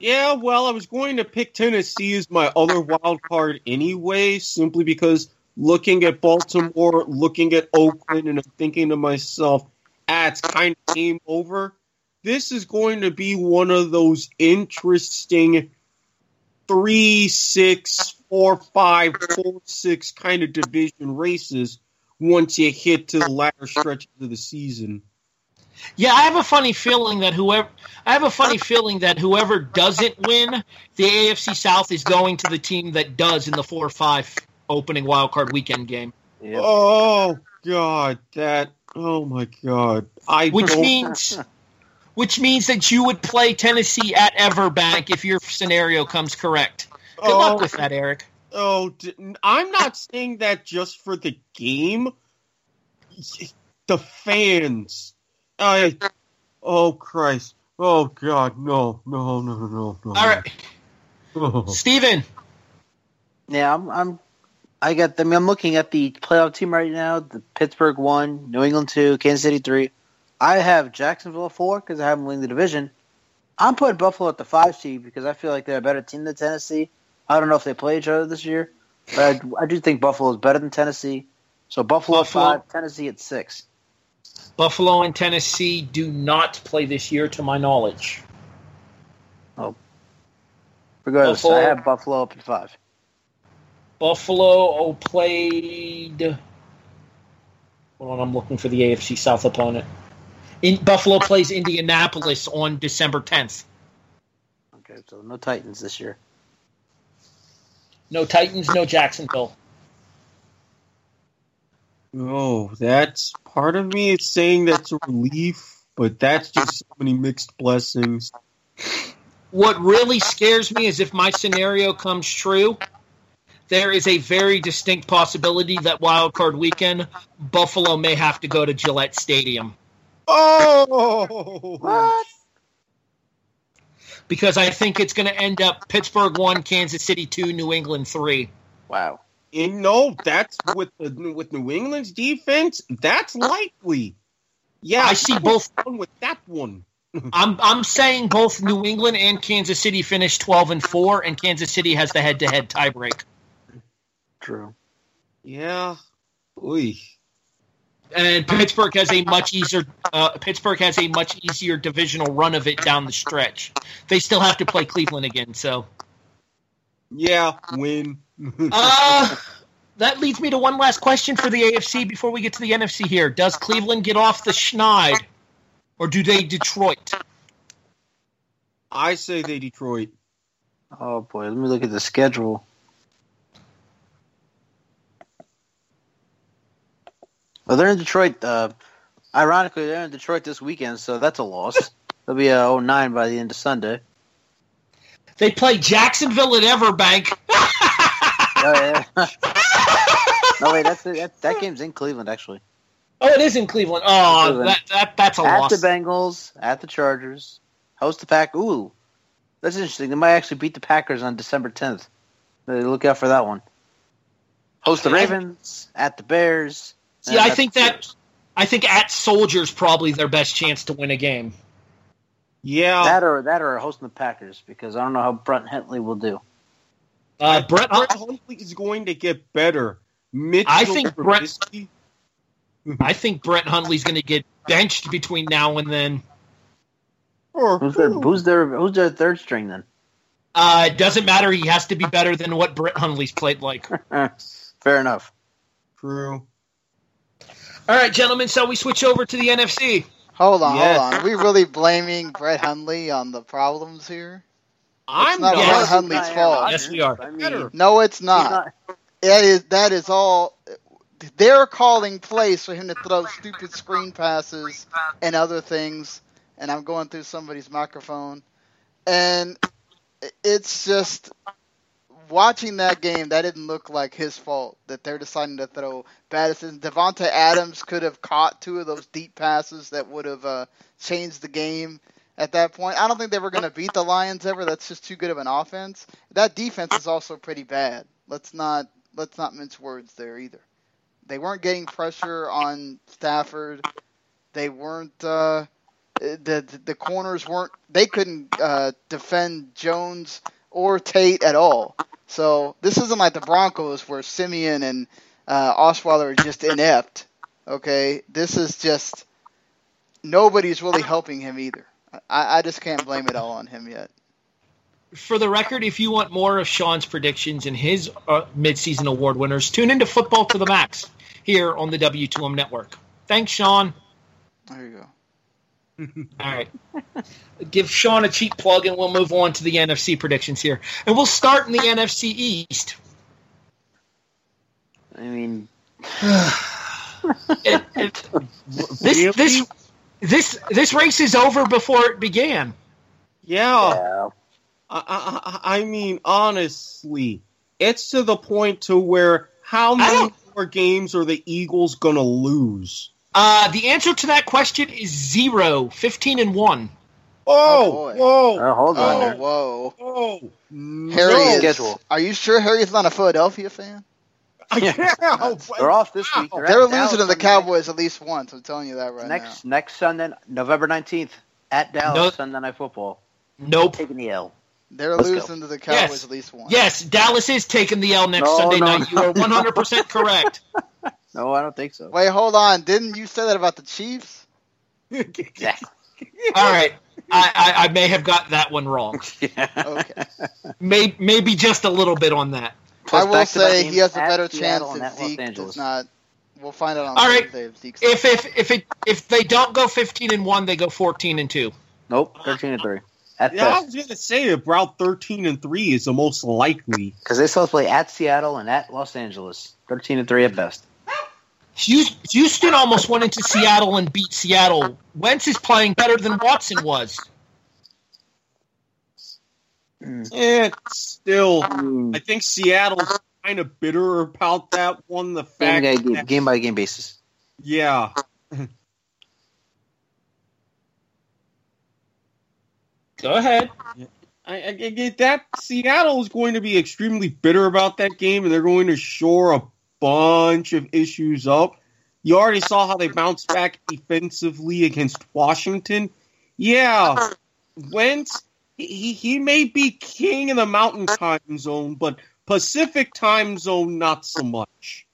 Yeah, well, I was going to pick Tennessee as my other wild card anyway, simply because looking at Baltimore, looking at Oakland, and I'm thinking to myself, ah, it's kind of game over. This is going to be one of those interesting three, six, four, five, four, six kind of division races once you hit to the latter stretches of the season. Yeah, I have a funny feeling that whoever I have a funny feeling that whoever doesn't win the AFC South is going to the team that does in the four or five opening wild card weekend game. Yep. Oh God, that! Oh my God, I Which don't. means which means that you would play Tennessee at Everbank if your scenario comes correct. Good oh, luck with that, Erik. Oh, d- I'm not saying that just for the game. The fans. I. Oh Christ. Oh God. No. No. No. No. No. no. All right, Oh. Stephen. Yeah, I'm. I'm I got. I mean, I'm looking at the playoff team right now. The Pittsburgh one, New England two, Kansas City three. I have Jacksonville four because I have them winning the division. I'm putting Buffalo at the five seed because I feel like they're a better team than Tennessee. I don't know if they play each other this year, but I, I do think Buffalo is better than Tennessee. So Buffalo, at Buffalo. five, Tennessee at six. Buffalo and Tennessee do not play this year, to my knowledge. Oh, regardless, Buffalo. I have Buffalo up at five. Buffalo played. Hold on, I'm looking for the AFC South opponent. In, Buffalo plays Indianapolis on December 10th. Okay, so no Titans this year. No Titans, no Jacksonville. Oh, that's part of me is saying that's a relief, but that's just so many mixed blessings. What really scares me is if my scenario comes true, there is a very distinct possibility that wild card weekend, Buffalo may have to go to Gillette Stadium. Oh, What? Because I think it's going to end up Pittsburgh 1, Kansas City 2, New England 3. Wow. And no, that's with the with New England's defense. That's likely. Yeah, I see both with that one. I'm I'm saying both New England and Kansas City finished 12 and 4 and Kansas City has the head-to-head tiebreak. True. Yeah. Oy. And Pittsburgh has a much easier uh, Pittsburgh has a much easier divisional run of it down the stretch. They still have to play Cleveland again, so Yeah, win. uh that leads me to one last question for the AFC before we get to the NFC here. Does Cleveland get off the schneid or do they Detroit? I say they Detroit. Oh boy, let me look at the schedule. Well, they're in Detroit. Uh, ironically, they're in Detroit this weekend, so that's a loss. They'll be uh, 09 by the end of Sunday. They play Jacksonville at Everbank. Oh, yeah. no, wait, that's that, that game's in Cleveland actually. Oh, it is in Cleveland. Oh, Cleveland. that, that that's a at loss. the Bengals, at the Chargers, host the Pack. Ooh, that's interesting. They might actually beat the Packers on December 10th. Uh, Look out for that one. Host the Ravens, at the Bears. See, I think that- I think at Soldiers probably their best chance to win a game. Yeah. that or that or hosting the Packers because I don't know how Brent Hentley will do. Uh, Brett, Brett Hundley is going to get better. Mitchell I think Brett- Trubisky- I think Brett Hundley's going to get benched between now and then. or Who's their who's their who's their third string then? Uh, it doesn't matter. He has to be better than what Brett Hundley's played like. Fair enough. True. All right, gentlemen. So we switch over to the NFC. Hold on, Yes. hold on. Are we really blaming Brett Hundley on the problems here? I'm not Brett Brett Hundley's fault. Yes, we are. I mean, No, it's not. not- That is that is all. They're calling plays for him to throw stupid screen passes and other things. And I'm going through somebody's microphone, and it's just watching that game. That didn't look like his fault that they're deciding to throw bad decisions. Davante Adams could have caught two of those deep passes that would have uh, changed the game at that point. I don't think they were going to beat the Lions ever. That's just too good of an offense. That defense is also pretty bad. Let's not let's not mince words there either. They weren't getting pressure on Stafford. They weren't uh, the the corners weren't they couldn't uh, defend Jones or Tate at all. So this isn't like the Broncos where Siemian and uh, Osweiler are just inept. Okay, this is just nobody's really helping him either. I, I just can't blame it all on him yet. For the record, if you want more of Sean's predictions and his uh, midseason award winners, tune into Football to the Max here on the W2M Network. Thanks, Sean. There you go. All right. Give Sean a cheap plug and we'll move on to the NFC predictions here. And we'll start in the NFC East. I mean, It- it- this, this, this, this race is over before it began. Yeah. yeah. I, I, I mean, honestly, it's to the point to where how many more games are the Eagles going to lose? Uh, the answer to that question is zero, 15 and 1. Oh, boy. whoa, Oh, hold on Oh, there. whoa. whoa. Harry no. is. Schedule. Are you sure Harry's not a Philadelphia fan? Yeah. They're off this week. They're, They're at Dallas losing to the on Cowboys at least once. I'm telling you that right Next next Sunday, November nineteenth, at Dallas No. Sunday Night Football. Nope. Taking the L. They're Let's go. losing to the Cowboys Yes. at least once. Yes, Dallas is taking the L next No, Sunday no, night. You are 100% correct. No, I don't think so. Wait, hold on. Didn't you say that about the Chiefs? Yeah. All right. I, I, I may have got that one wrong. yeah. Okay. May, maybe just a little bit on that. Plus I will say he has a better Seattle chance and if at Los Zeke does not. We'll find out on All right. Thursday if Zeke's If if if it if they don't go 15 and 1, they go 14 and 2. Nope, thirteen and three. At Yeah, I was going to say about 13 and 3 is the most likely. because they still play at Seattle and at Los Angeles. Thirteen and three at best. Houston, Houston almost went into Seattle and beat Seattle. Wentz is playing better than Watson was. It's still, Mm. I think Seattle's kind of bitter about that one. The Game, fact by that, game, game by game basis. yeah. Go ahead. I, I, I get that Seattle is going to be extremely bitter about that game, and they're going to shore a bunch of issues up. You already saw how they bounced back defensively against Washington. Yeah, Wentz, he, he may be king in the Mountain Time Zone, but Pacific Time Zone not so much.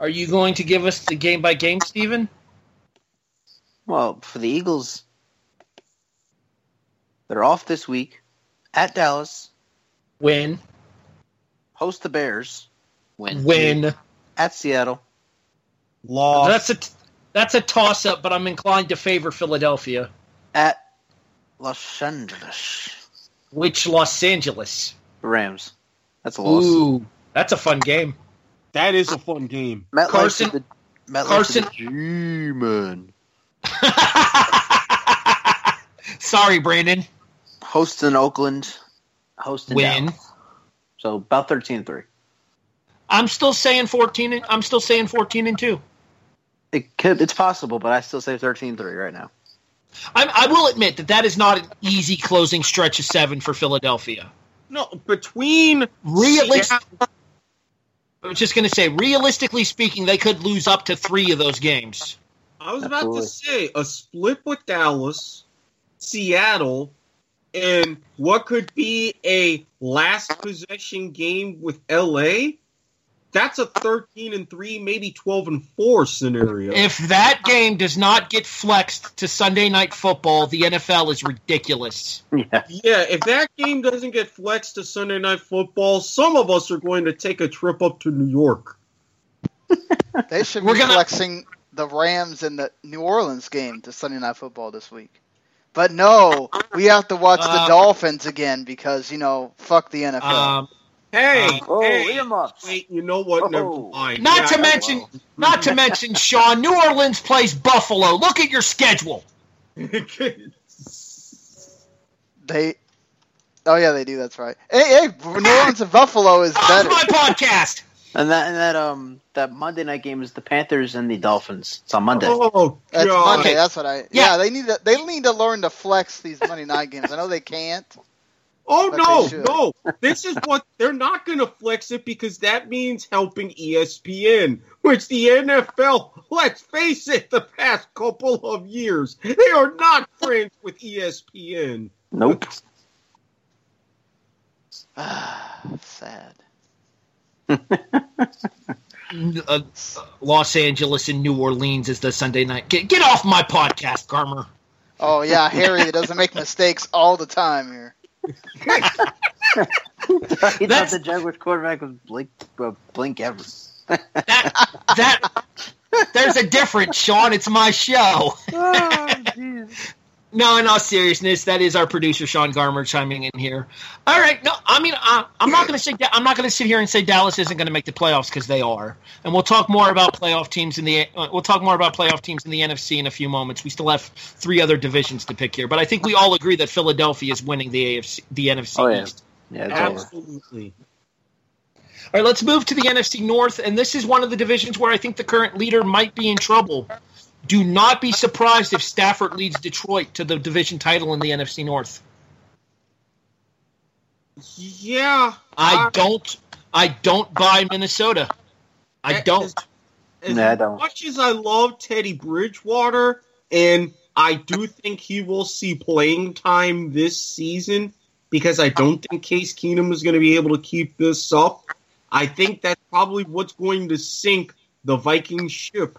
Are you going to give us the game by game, Stephen? Well, for the Eagles, they're off this week at Dallas. Win. Host the Bears. Win. Win. At Seattle. Lost. That's a that's a toss up, but I'm inclined to favor Philadelphia. At Los Angeles. Which Los Angeles? Rams. That's a loss. Ooh, that's a fun game. that is a fun game. MetLife Carson- to the, MetLife Carson- to G-Man. Sorry, Brandon. Hosting Oakland, hosting Win. Dallas. So about 13 and 3. I'm still saying 14. And, I'm still saying 14 and two. It could, it's possible, but I still say 13-3 right now. I'm, I will admit that that is not an easy closing stretch of seven for Philadelphia. No, between Realistic. Seattle- I was just going to say, realistically speaking, they could lose up to three of those games. I was about to say a split with Dallas, Seattle, and what could be a last possession game with LA. That's a 13 and 3, maybe 12 and 4 scenario. If that game does not get flexed to Sunday night football, the NFL is ridiculous. Yeah. yeah, if that game doesn't get flexed to Sunday night football, some of us are going to take a trip up to New York. They should We're be gonna- flexing the Rams and the New Orleans game to Sunday Night Football this week. But no, we have to watch the Uh, Dolphins again because you know, fuck the NFL. Um, Hey, Oh, hey, earmuffs. wait, you know what? Never Oh. mind. not Yeah, to I- mention, not to mention, Sean, New Orleans plays Buffalo. Look at your schedule. they, oh yeah, they do. That's right. Hey, hey, New Orleans and Buffalo is Off better. my podcast. And that and that um that Monday night game is the Panthers and the Dolphins. It's on Monday. Oh, That's God. Monday. That's what I. Yeah. Yeah. they need to. They need to learn to flex these Monday night games. I know they can't. Oh no, no! This is what they're not going to flex it because that means helping ESPN, which the NFL, let's face it, the past couple of years they are not friends with ESPN. Nope. Sad. Uh, Los Angeles and New Orleans is the Sunday night. Get, get off my podcast, Garmer. Oh yeah, Harry doesn't make mistakes all the time here. he thought That's- the Jaguars quarterback was Blake uh, Blink Evers. That that there's a difference, Sean. It's my show. No, in all seriousness, that is our producer Sean Garmer chiming in here. All right, no, I mean uh, I'm not going to say I'm not going to sit here and say Dallas isn't going to make the playoffs because they are, and we'll talk more about playoff teams in the uh, we'll talk more about playoff teams in the NFC in a few moments. We still have three other divisions to pick here, but I think we all agree that Philadelphia is winning the AFC, the NFC Oh, yeah. East. Yeah, it's over. Absolutely. All right, let's move to the NFC North, and this is one of the divisions where I think the current leader might be in trouble. Do not be surprised if Stafford leads Detroit to the division title in the NFC North. Yeah, I uh, don't. I don't buy Minnesota. I don't. As Nah, I don't. much as I love Teddy Bridgewater, and I do think he will see playing time this season because I don't think Case Keenum is going to be able to keep this up. I think that's probably what's going to sink the Viking ship.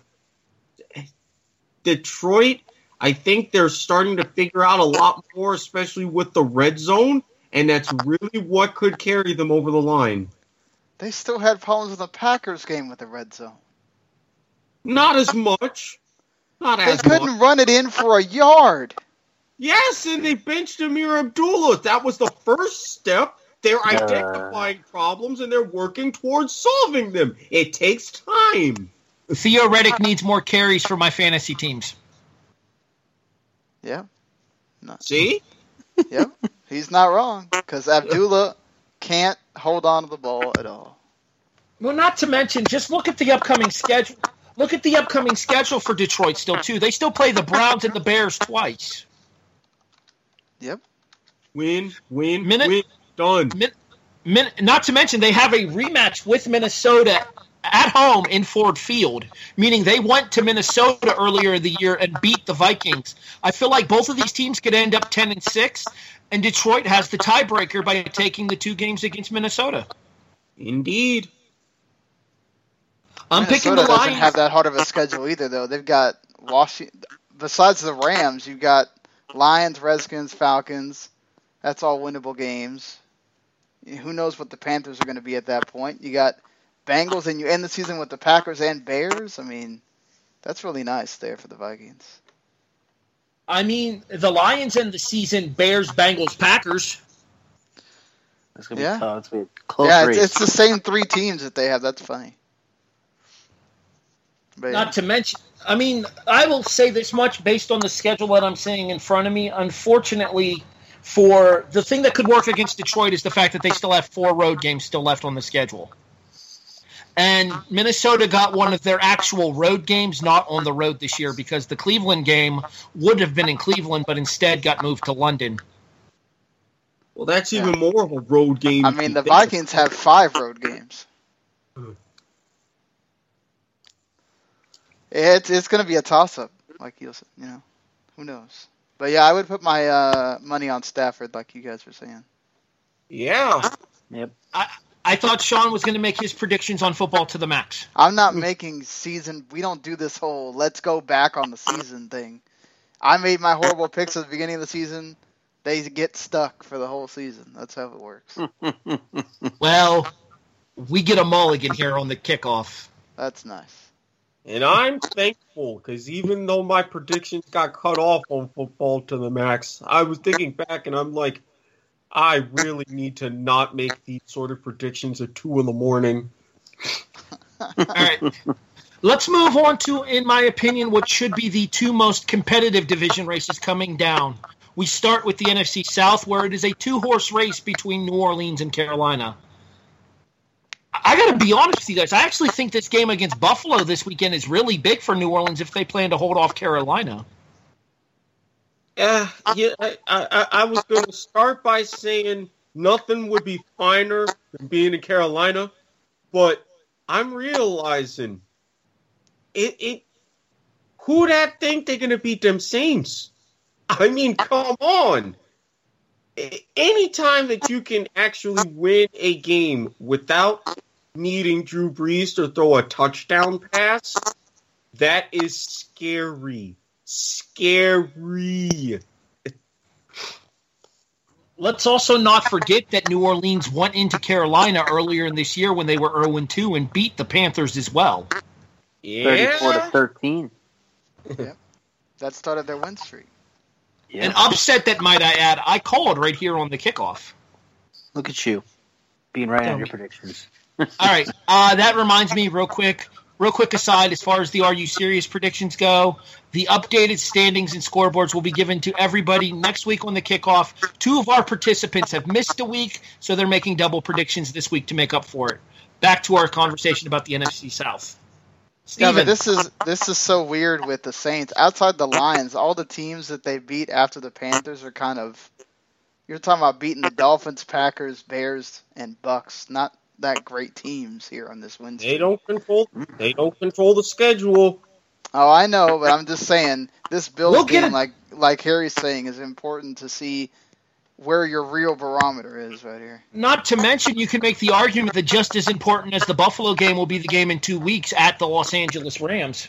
Detroit, I think they're starting to figure out a lot more, especially with the red zone, and that's really what could carry them over the line. They still had problems with the Packers game with the red zone. Not as much. Not They as. They couldn't run it in for a yard. Yes, and they benched Ameer Abdullah. That was the first step. They're identifying problems and they're working towards solving them. It takes time. Theo Riddick needs more carries for my fantasy teams. Yeah, See? yep. He's not wrong because Abdullah can't hold on to the ball at all. Well, not to mention, just look at the upcoming schedule. Look at the upcoming schedule for Detroit still too. They still play the Browns and the Bears twice. Yep. Win, win, Minute- win. Done. Min, min, not to mention they have a rematch with Minnesota at home in Ford Field, meaning they went to Minnesota earlier in the year and beat the Vikings. I feel like both of these teams could end up ten and six, and Detroit has the tiebreaker by taking the two games against Minnesota. Indeed. I'm picking Minnesota the doesn't Lions. have that hard of a schedule either, though. They've got Washington. Besides the Rams, you've got Lions, Redskins, Falcons. That's all winnable games. Who knows what the Panthers are going to be at that point? You got Bengals, and you end the season with the Packers and Bears. I mean, that's really nice there for the Vikings. I mean, the Lions end the season Bears, Bengals, Packers. It's gonna be Yeah. tough. It's gonna be close yeah, it's, it's the same three teams that they have. That's funny. But Not to mention, I mean, I will say this much based on the schedule that I'm seeing in front of me. Unfortunately, for the thing that could work against Detroit is the fact that they still have four road games still left on the schedule. And Minnesota got one of their actual road games not on the road this year because the Cleveland game would have been in Cleveland, but instead got moved to London. Well, that's even more of a road game. I mean, the think Vikings have five road games. It's it's going to be a toss up, like you. You know, who knows? But yeah, I would put my uh, money on Stafford, like you guys were saying. Yeah. I thought Sean was going to make his predictions on football to the max. I'm not making season. We don't do this whole let's go back on the season thing. I made my horrible picks at the beginning of the season. They get stuck for the whole season. That's how it works. Well, we get a mulligan here on the kickoff. That's nice. And I'm thankful because even though my predictions got cut off on football to the max, I was thinking back and I'm like, I really need to not make these sort of predictions at two in the morning. All right. Let's move on to, in my opinion, what should be the two most competitive division races coming down. We start with the NFC South, where it is a two horse race between New Orleans and Carolina. I got to be honest with you guys. I actually think this game against Buffalo this weekend is really big for New Orleans if they plan to hold off Carolina. Yeah, yeah. I, I, I was going to start by saying nothing would be finer than being in Carolina, but I'm realizing it. It who that think they're going to beat them Saints? I mean, come on. Anytime that you can actually win a game without needing Drew Brees to throw a touchdown pass, that is scary. Scary. Let's also not forget that New Orleans went into Carolina earlier in this year when they were 0 2 and beat the Panthers as well. Yeah. Thirty-four to Yeah. thirteen. That started their win streak. Yeah. An upset that, might I add, I called right here on the kickoff. Look at you, being right on your predictions. All right. Uh, that reminds me, real quick, real quick aside, as far as the Are You Serious predictions go, the updated standings and scoreboards will be given to everybody next week on the kickoff. Two of our participants have missed a week, so they're making double predictions this week to make up for it. Back to our conversation about the NFC South. Yeah, Stephen, but this is this is so weird with the Saints. Outside the Lions, all the teams that they beat after the Panthers are kind of you're talking about beating the Dolphins, Packers, Bears, and Bucks. Not that great teams here on this win They don't control. They don't control the schedule. Oh, I know, but I'm just saying this Bills We'll game, like like Harry's saying, is important to see where your real barometer is right here. not to mention, you can make the argument that just as important as the Buffalo game will be the game in two weeks at the Los Angeles Rams.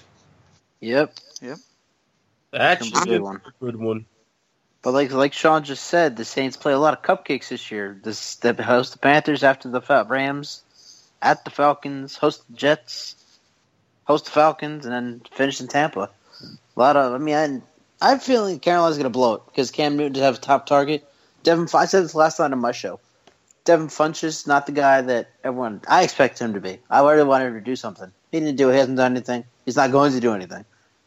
Yep. Yep. That's a good one. a good one. But like like Sean just said, the Saints play a lot of cupcakes this year. This they host the Panthers after the Rams, at the Falcons, host the Jets, host the Falcons, and then finish in Tampa. A lot of I mean, I, I'm feeling Carolina's going to blow it because Cam Newton have a top target. Devin, I said this last night on my show. Devin Funchess not the guy that everyone I expect him to be. I really wanted him to do something. He didn't do it. He hasn't done anything. He's not going to do anything.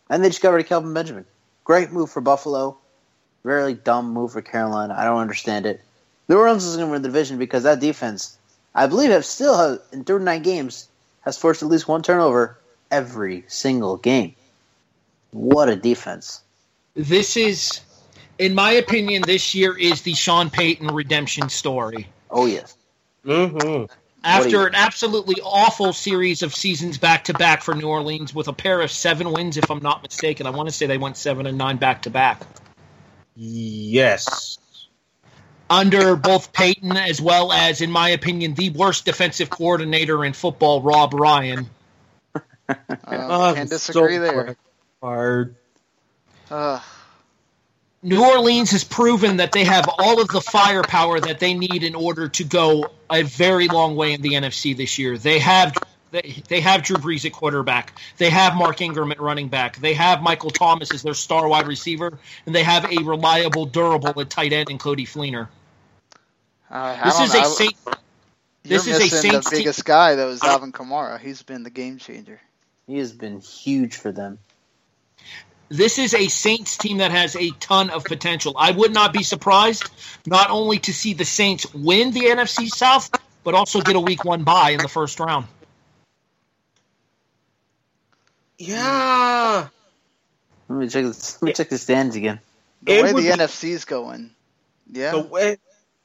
And they just got rid of Kelvin Benjamin. Great move for Buffalo. Really dumb move for Carolina. I don't understand it. New Orleans is going to win the division because that defense, I believe, have still have, in 39 games has forced at least one turnover every single game. What a defense! This is, in my opinion, this year is the Sean Payton redemption story. Oh yes, Mm-hmm. After an absolutely awful series of seasons back to back for New Orleans, with a pair of seven wins, if I'm not mistaken, I want to say they went seven and nine back to back Yes. under both Payton as well as, in my opinion, the worst defensive coordinator in football, Rob Ryan. Uh, I'm can't disagree so there. Tired. Uh, New Orleans has proven that they have all of the firepower that they need in order to go a very long way in the NFC this year. They have they, they have Drew Brees at quarterback. They have Mark Ingram at running back. They have Michael Thomas as their star wide receiver, and they have a reliable, durable at tight end in Coby Fleener. I, I This is know. a I- Saint. You're this is a missing Saints the team- biggest guy though, is Alvin Kamara. He's been the game changer. He has been huge for them. This is a Saints team that has a ton of potential. I would not be surprised not only to see the Saints win the NFC South, but also get a week one bye in the first round. Yeah. Let me check. This, let me check the stands again. The It way the be- NFC's going. Yeah. The way,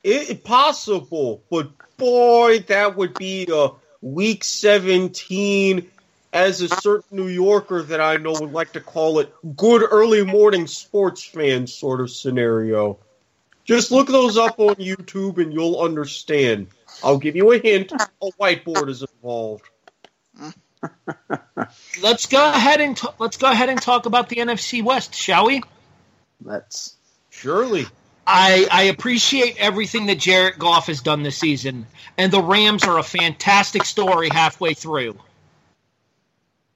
it, possible, but boy, that would be a week 17 as a certain New Yorker that I know would like to call it good early morning sports fan sort of scenario. Just look those up on YouTube and you'll understand. I'll give you a hint. A whiteboard is involved. Let's go ahead and t- let's go ahead and talk about the NFC West, shall we? Let's. Surely. I, I appreciate everything that Jared Goff has done this season, and the Rams are a fantastic story halfway through.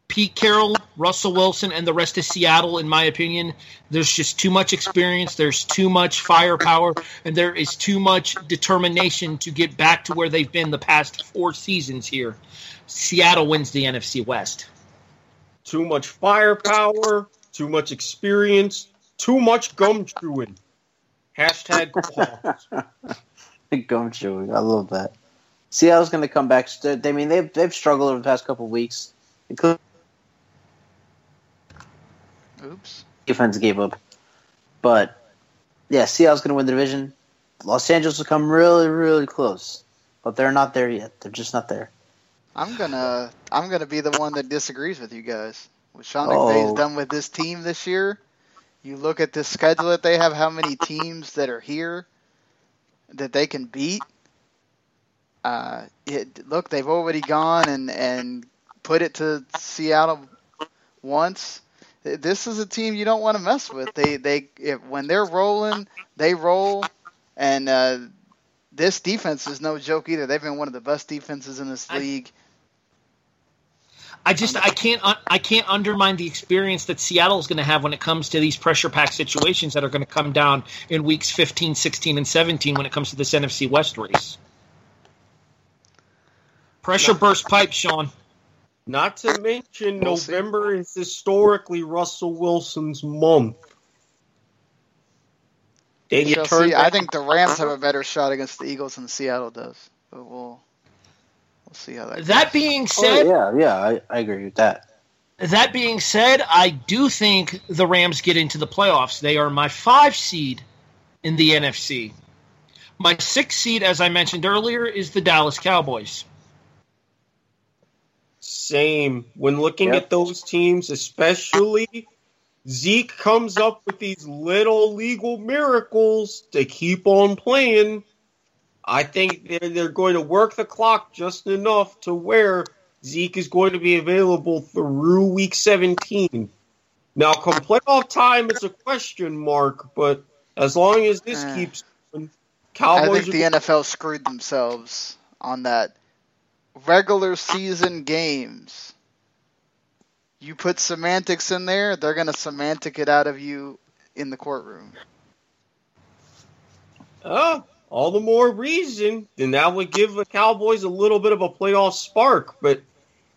Pete Carroll, Russell Wilson, and the rest of Seattle, in my opinion, there's just too much experience, there's too much firepower, and there is too much determination to get back to where they've been the past four seasons here. Seattle wins the NFC West. Too much firepower, too much experience, too much gum chewing. Hashtag pause. Gum chewing. I love that. Seattle's going to come back. st- I mean, they've they've struggled over the past couple of weeks. Including Oops. defense gave up, but yeah, Seattle's going to win the division. Los Angeles will come really, really close, but they're not there yet. They're just not there. I'm gonna I'm gonna be the one that disagrees with you guys. What Sean Oh. McVay's done with this team this year, you look at the schedule that they have, how many teams that are here that they can beat. Uh, it, look, they've already gone and and put it to Seattle once. This is a team you don't want to mess with. They they if, when they're rolling, they roll, and uh, this defense is no joke either. They've been one of the best defenses in this I- league. I just I can't I can't undermine the experience that Seattle is going to have when it comes to these pressure pack situations that are going to come down in weeks 15, 16 and 17 when it comes to this NFC West race. Pressure burst pipe, Sean. Not to mention, We'll see. November is historically Russell Wilson's month. Then you Shall turn see. I think the Rams have a better shot against the Eagles than Seattle does. But we'll we'll see how that. That goes. being Oh, said, yeah, yeah, I, I agree with that. that being said, I do think the Rams get into the playoffs. They are my 5 seed in the NFC. My 6 seed as I mentioned earlier is the Dallas Cowboys. Same. When looking Yep. at those teams, especially Zeke comes up with these little legal miracles to keep on playing. I think they're, they're going to work the clock just enough to where Zeke is going to be available through week 17. Now, come playoff time, it's a question mark, but as long as this Eh. keeps going, I think the NFL screwed themselves on that regular season games. You put semantics in there, they're gonna semantic it out of you in the courtroom. Oh, all the more reason. Then that would give the Cowboys a little bit of a playoff spark. But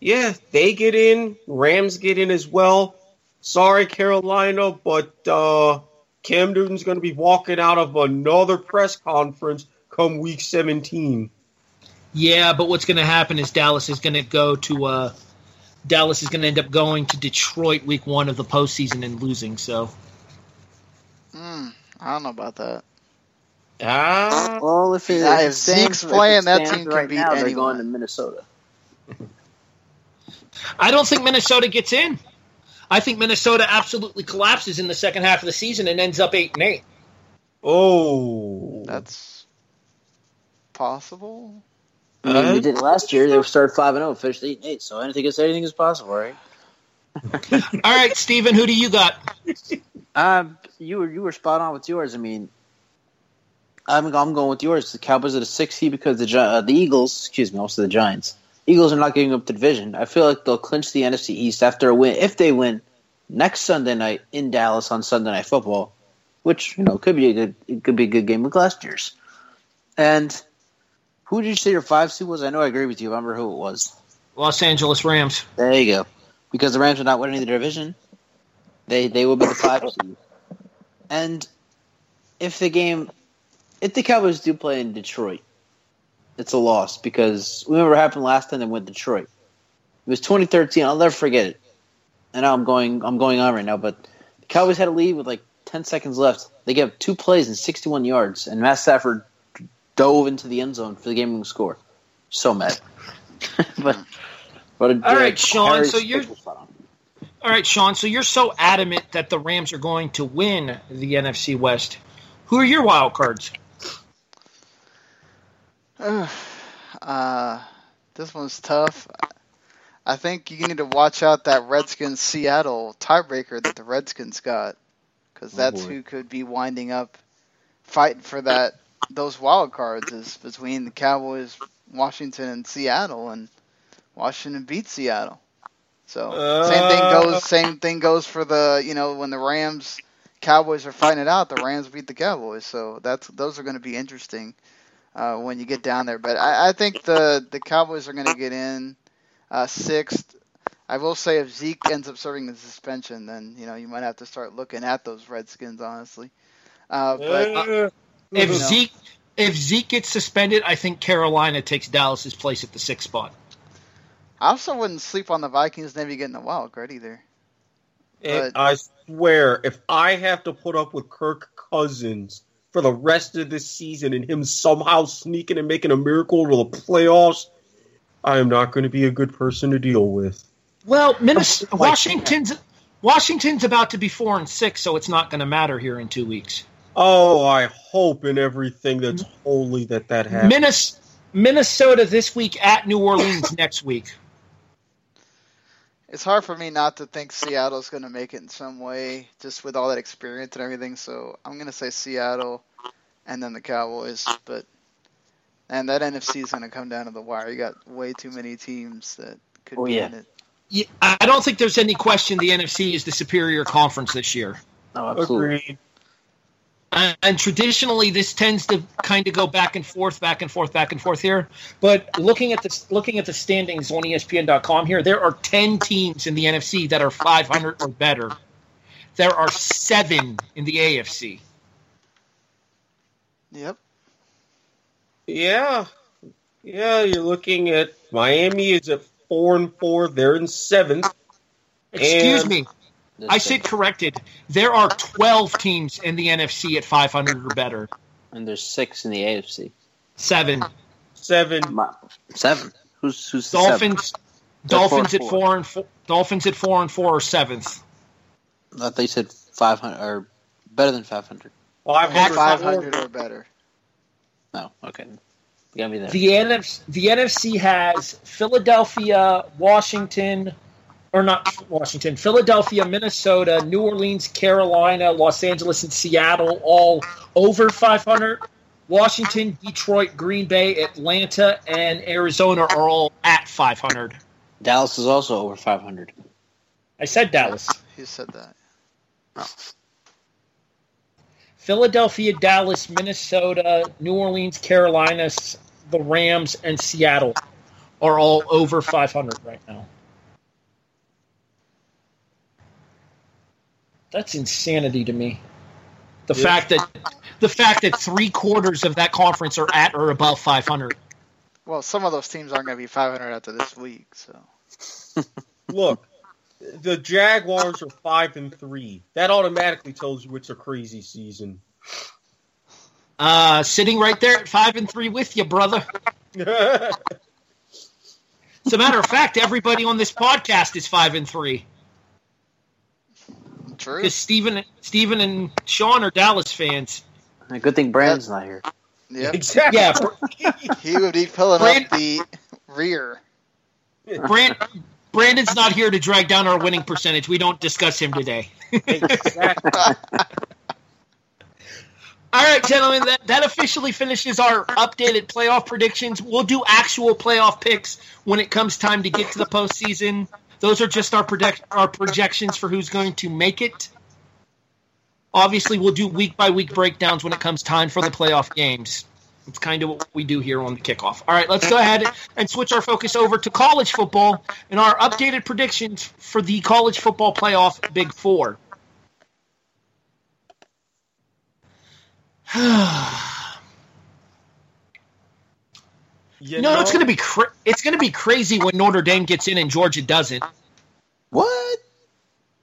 yeah, they get in. Rams get in as well. Sorry, Carolina, but uh, Cam Newton's going to be walking out of another press conference come week 17. Yeah, but what's going to happen is Dallas is going to go to uh, Dallas is going to end up going to Detroit week one of the postseason and losing. So Hmm, I don't know about that. Ah, Well, if, it, Yeah, it if stands- Zeke's if playing, that stands team can right beat now, They're anyone. going to Minnesota. I don't think Minnesota gets in. I think Minnesota absolutely collapses in the second half of the season and ends up eight and eight. oh, That's possible. I mean, Uh, they did last year. They started five and zero, finished eight and eight. So anything is anything is possible, right? All right, Stephen, who do you got? Um, you were you were spot on with yours. I mean, I'm I'm going with yours. The Cowboys are the sixth seed because the uh, the Eagles, excuse me, also the Giants. Eagles are not giving up the division. I feel like they'll clinch the NFC East after a win if they win next Sunday night in Dallas on Sunday Night Football, which you know could be a good it could be a good game like last year's. And who did you say your five seed was? I know I agree with you. I remember who it was. Los Angeles Rams. There you go. because the Rams are not winning the division. They they will be the five seed. And if the game, if the Cowboys do play in Detroit, it's a loss because remember what happened last time they went Detroit. It was 2013. I'll never forget it. And now I'm going I'm going on right now, but the Cowboys had a lead with like 10 seconds left. They gave up two plays and 61 yards, and Matt Stafford dove into the end zone for the game-winning score. So mad. but but a, All right, Sean, Harry's so you're- pick was spot on. All right, Sean. So you're so adamant that the Rams are going to win the NFC West. Who are your wild cards? uh, this one's tough. I think you need to watch out that Redskins Seattle tiebreaker that the Redskins got, because Oh, that's boy. who could be winding up fighting for that those wild cards is between the Cowboys, Washington, and Seattle, and Washington beat Seattle. So same thing Uh. goes. Same thing goes for the you know when the Rams Cowboys are fighting it out. The Rams beat the Cowboys, so that's those are going to be interesting uh, when you get down there. But I, I think the the Cowboys are going to get in uh, sixth. I will say if Zeke ends up serving the suspension, then you know you might have to start looking at those Redskins honestly. Uh, but Uh, If Mhm. Zeke if Zeke gets suspended, I think Carolina takes Dallas's place at the sixth spot. I also wouldn't sleep on the Vikings maybe getting a wild card either. And But- I swear, if I have to put up with Kirk Cousins for the rest of this season and him somehow sneaking and making a miracle to the playoffs, I am not going to be a good person to deal with. Well, Minnesota, Washington's Washington's about to be four and six, so it's not going to matter here in two weeks. Oh, I hope in everything that's holy that that happens. Minnes- Minnesota this week at New Orleans next week. It's hard for me not to think Seattle's going to make it in some way, just with all that experience and everything. So I'm going to say Seattle, and then the Cowboys. But and that NFC is going to come down to the wire. You got way too many teams that could Oh, be yeah. in it. Yeah, I don't think there's any question the NFC is the superior conference this year. No, absolutely. Agreed. And traditionally, this tends to kind of go back and forth, back and forth, back and forth here. But looking at the looking at the standings on ESPN.com here, there are ten teams in the NFC that are 500 or better. There are seven in the AFC. Yep. Yeah. Yeah, you're looking at Miami is at four and four. They're in seventh. Excuse And- me, This I thing. said corrected. There are 12 teams in the NFC at 500 or better. and there's six in the AFC. Seven. Seven. Seven. Who's who's the seven? Dolphins. They're Dolphins four at and four and four. Dolphins at four and four are seventh. I thought they said five hundred or better than five hundred. Five hundred. 500 or better. No, okay, you got me there. The NFC, the NFC has Philadelphia, Washington, or not Washington, Philadelphia, Minnesota, New Orleans, Carolina, Los Angeles, and Seattle all over 500. Washington, Detroit, Green Bay, Atlanta, and Arizona are all at 500. Dallas is also over five hundred. I said Dallas. He said that. Oh. Philadelphia, Dallas, Minnesota, New Orleans, Carolina, the Rams, and Seattle are all over 500 right now. That's insanity to me. The Yeah. fact that the fact that three quarters of that conference are at or above 500. Well, some of those teams aren't going to be 500 after this week, so. Look, the Jaguars are five and three. That automatically tells you it's a crazy season. Uh, sitting right there at five and three with you, brother. As a matter of fact, everybody on this podcast is five and three. True. Because Stephen, Steven and Sean are Dallas fans. Good thing Brandon's not here. Yep. exactly. Yeah, He would be pulling Brand- up the rear. Brand, Brandon's not here to drag down our winning percentage. We don't discuss him today. exactly. All right, gentlemen, that, that officially finishes our updated playoff predictions. We'll do actual playoff picks when it comes time to get to the postseason. Those are just our predict, our projections for who's going to make it. Obviously, we'll do week by week breakdowns when it comes time for the playoff games. It's kind of what we do here on the kickoff. All right, let's go ahead and switch our focus over to college football and our updated predictions for the college football playoff Big Four. You You know, it's gonna be cra- it's gonna be crazy when Notre Dame gets in and Georgia doesn't. What?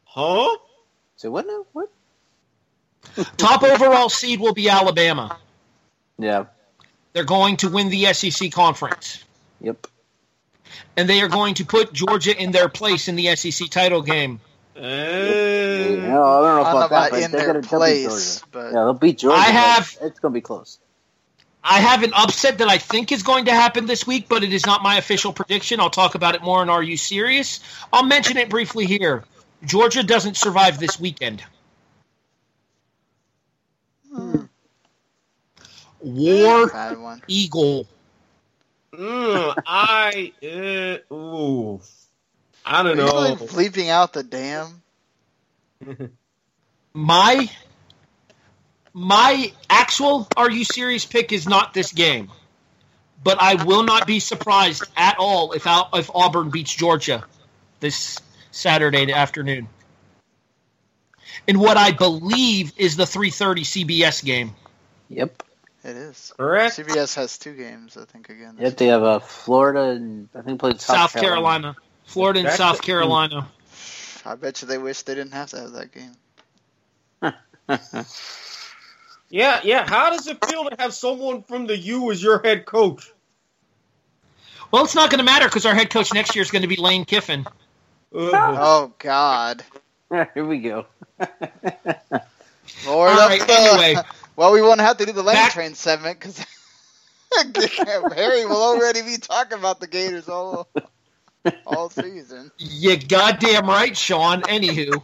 Huh? So what now? What? Top overall seed will be Alabama. Yeah. They're going to win the SEC conference, Yep. and they are going to put Georgia in their place in the SEC title game. Uh, No, I don't know I don't know about, that, but in they're their gonna they'll beat place, Georgia. but Yeah, they'll beat Georgia. I have- It's gonna be close. I have an upset that I think is going to happen this week, but it is not my official prediction. I'll talk about it more in Are You Serious? I'll mention it briefly here. Georgia doesn't survive this weekend. Hmm, War one. Eagle. mm, I uh, ooh, I don't you really know. bleeping out the damn? My my actual Are You Serious pick is not this game. But I will not be surprised at all if Al- if Auburn beats Georgia this Saturday afternoon. In what I believe is the 3:30 CBS game. Yep. It is. Correct. CBS has two games, I think, again. this Yep. They have uh, Florida and I think played South, South Carolina. Florida and That's South. Carolina. I bet you they wish they didn't have to have that game. Yeah, yeah. How does it feel to have someone from the U as your head coach? Well, it's not going to matter because our head coach next year is going to be Lane Kiffin. Uh, Oh God, Here we go. Lord All up right, the- anyway. Well, we won't have to do the lane Back- train segment because Harry will already be talking about the Gators all all season. You goddamn right, Sean. Anywho,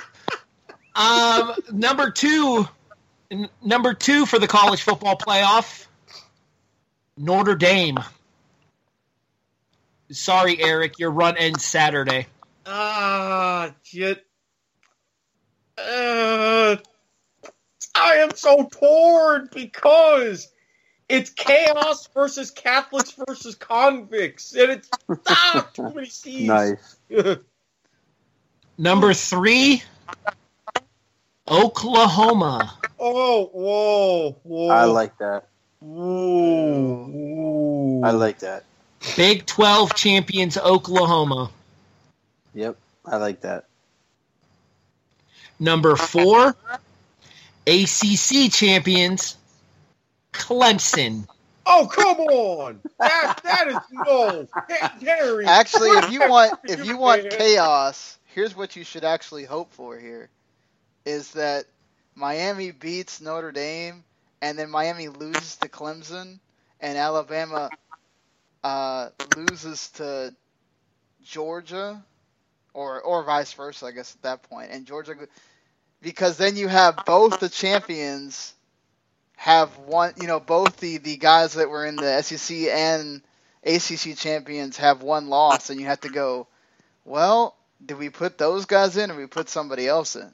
um, number two, n- number two for the college football playoff, Notre Dame. Sorry, Erik, your run ends Saturday. Ah, shit. Uh, I am so torn because it's chaos versus Catholics versus convicts, and it's ah, too many C's. Nice. Number three, Oklahoma. oh, whoa, whoa. I like that. Whoa, whoa. I like that. Big 12 champions, Oklahoma. Yep. I like that. Number four, ACC champions, Clemson. Oh, come on! That that is no, Harry. Actually, if you want if you want chaos, here's what you should actually hope for here: is that Miami beats Notre Dame, and then Miami loses to Clemson, and Alabama uh, loses to Georgia, or or vice versa, I guess at that point, and Georgia, because then you have both the champions have one, you know, both the the guys that were in the SEC and ACC champions have one loss, and you have to go, well, did we put those guys in or we put somebody else in?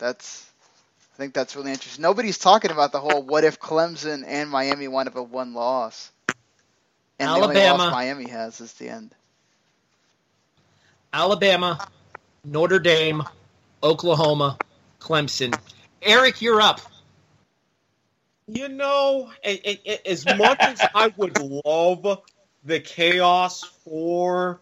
That's, I think that's really interesting. Nobody's talking about the whole what if Clemson and Miami wind up with one loss, and the only Alabama. loss Miami has is the end. Alabama, Notre Dame, Oklahoma, Clemson. Erik, you're up. You know, as much as I would love the chaos for,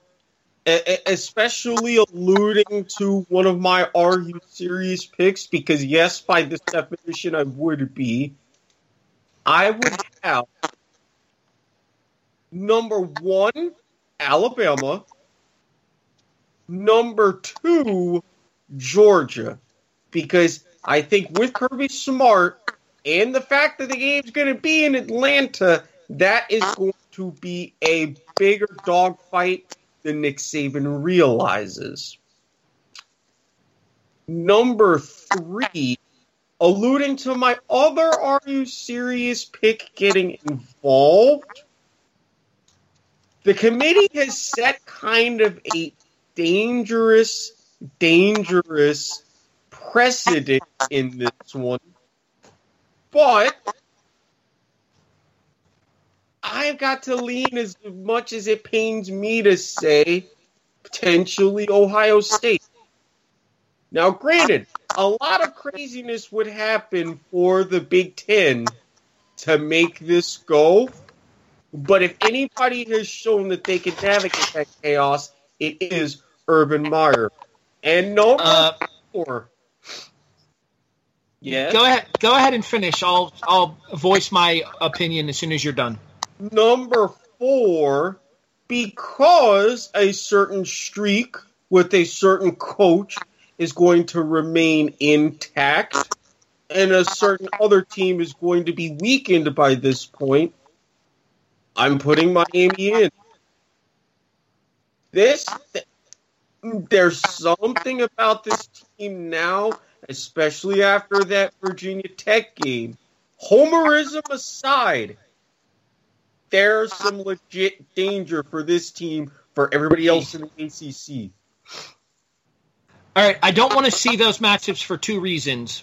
especially alluding to one of my Are You Serious picks, because yes, by this definition, I would be. I would have number one, Alabama. Number two, Georgia, because I think with Kirby Smart and the fact that the game's going to be in Atlanta, that is going to be a bigger dogfight than Nick Saban realizes. Number three, alluding to my other Are You Serious pick getting involved, the committee has set kind of a dangerous, dangerous precedent in this one. But I've got to lean as much as it pains me to say potentially Ohio State. Now, granted, a lot of craziness would happen for the Big Ten to make this go, but if anybody has shown that they can navigate that chaos, it is Urban Meyer. And no Uh, four. Yes. Go ahead. Go ahead and finish. I'll I'll voice my opinion as soon as you're done. Number four, because a certain streak with a certain coach is going to remain intact, and a certain other team is going to be weakened by this point, I'm putting Miami in. This, there's something about this team now, especially after that Virginia Tech game. Homerism aside, there's some legit danger for this team for everybody else in the ACC. All right. I don't want to see those matchups for two reasons.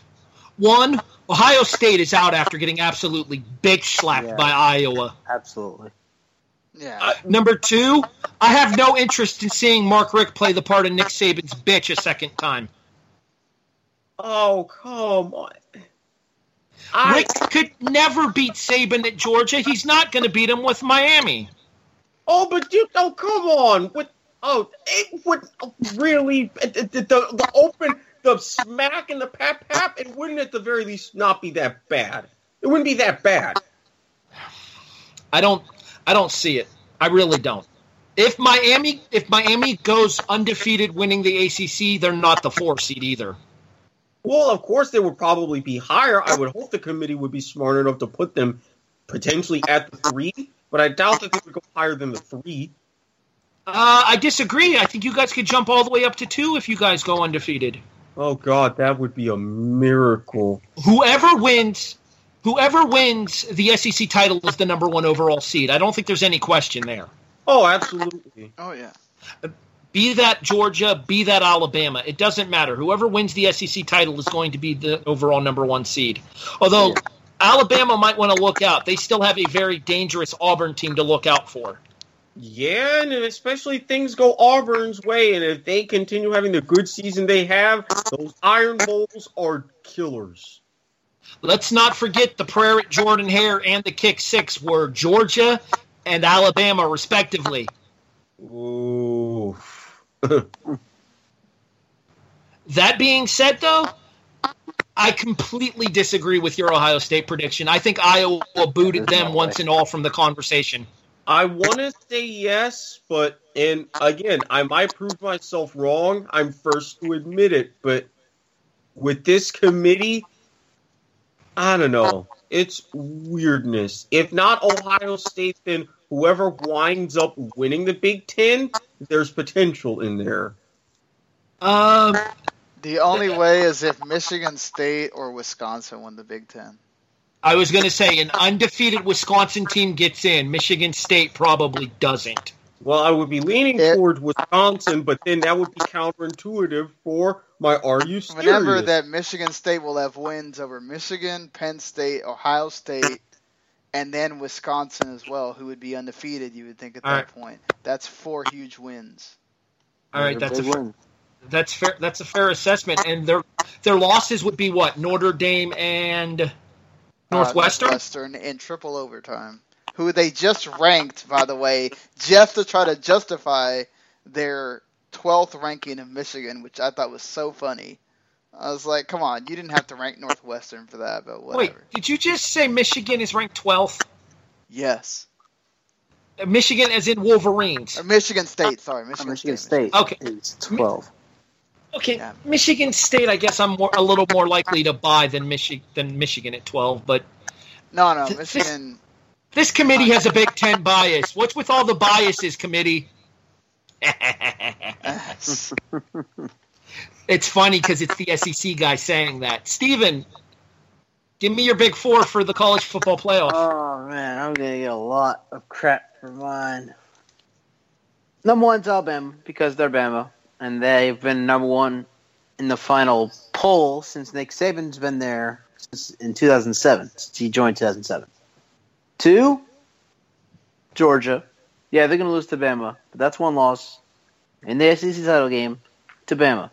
One, Ohio State is out after getting absolutely bitch slapped Yeah. by Iowa. Absolutely. Yeah. Uh, Number two, I have no interest in seeing Mark Richt play the part of Nick Saban's bitch a second time. Oh, come on. I, Richt could never beat Saban at Georgia. He's not going to beat him with Miami. oh, but you, oh, come on. What, oh, it would really, the, the, the, the open, the smack and the pap pap, it wouldn't at the very least not be that bad. It wouldn't be that bad. I don't I don't see it. I really don't. If Miami if Miami goes undefeated winning the ACC, they're not the 4 seed either. Well, of course, they would probably be higher. I would hope the committee would be smart enough to put them potentially at the three, but I doubt that they would go higher than the three. Uh, I disagree. I think you guys could jump all the way up to 2 if you guys go undefeated. Oh God, that would be a miracle. Whoever wins whoever wins the SEC title is the number 1 overall seed. I don't think there's any question there. Oh, absolutely. oh yeah. Be that Georgia, be that Alabama, it doesn't matter. Whoever wins the SEC title is going to be the overall number one seed. Although Alabama might want to look out. They still have a very dangerous Auburn team to look out for. Yeah, and especially things go Auburn's way, and if they continue having the good season they have, those Iron Bowls are killers. Let's not forget the prayer at Jordan Hare and the kick six were Georgia and Alabama, respectively. Ooh. That being said, though, I completely disagree with your Ohio State prediction. I think Iowa booted them once and all from the conversation. I want to say yes, but and again, I might prove myself wrong. I'm first to admit it, but with this committee, I don't know. It's weirdness. If not Ohio State, then whoever winds up winning the Big Ten, there's potential in there. Um, The only way is if Michigan State or Wisconsin won the Big Ten. I was going to say an undefeated Wisconsin team gets in. Michigan State probably doesn't. Well, I would be leaning It- towards Wisconsin, but then that would be counterintuitive for my Are You Serious? Remember that Michigan State will have wins over Michigan, Penn State, Ohio State, and then Wisconsin as well, who would be undefeated. You would think at that All right. point. That's four huge wins. All right, that's a fair, win. that's fair. That's a fair assessment. And their their losses would be what Notre Dame and Uh, Northwestern. Northwestern in triple overtime, who they just ranked, by the way, just to try to justify their 12th ranking of Michigan, which I thought was so funny. I was like, come on, you didn't have to rank Northwestern for that, but whatever. Wait, did you just say Michigan is ranked twelfth? Yes. Michigan as in Wolverines. Or Michigan State, sorry. Uh, Michigan, Michigan State. State Okay. is 12. Okay, Yeah. Michigan State. I guess I'm more, a little more likely to buy than Michi- than Michigan at twelve. But No, no, Th- Michigan. this committee has a Big Ten bias. What's with all the biases, committee? it's funny because it's the SEC guy saying that. Stephen, give me your Big Four for the college football playoff. Oh man, I'm gonna get a lot of crap for mine. Number one's Alabama because they're Bama, and they've been number one in the final poll since Nick Saban's been there since in 2007. Since he joined 2007. Two, Georgia. Yeah, they're going to lose to Bama, but that's one loss in the SEC title game to Bama.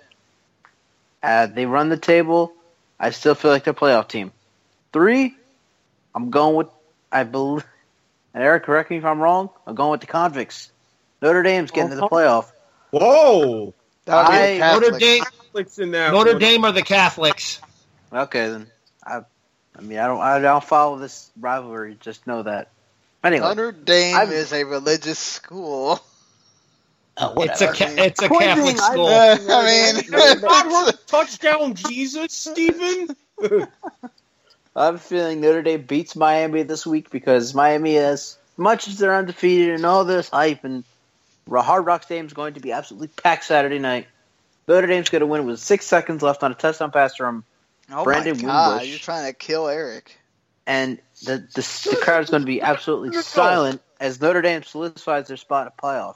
Uh, they run the table. I still feel like they're a playoff team. Three, I'm going with I believe. And Erik, correct me if I'm wrong. I'm going with the convicts. Notre Dame's getting to the playoff. Whoa! That would be I- Notre Dame, Catholics in that Notre one. Dame are the Catholics. Okay, then. I, I mean, I don't, I don't follow this rivalry. Just know that. Anyway, Notre Dame I'm- is a religious school. oh, It's a it's a Point Catholic being, I- school. Uh, I mean, Have you not heard of touchdown Jesus, Stephen? I have a feeling Notre Dame beats Miami this week because Miami, as much as they're undefeated and all this hype, and Hard Rock Stadium is going to be absolutely packed Saturday night. Notre Dame's going to win with six seconds left on a touchdown pass from, oh Brandon my God, Wimbush. you're trying to kill Erik. and the the, the crowd is going to be absolutely silent as Notre Dame solidifies their spot at playoff.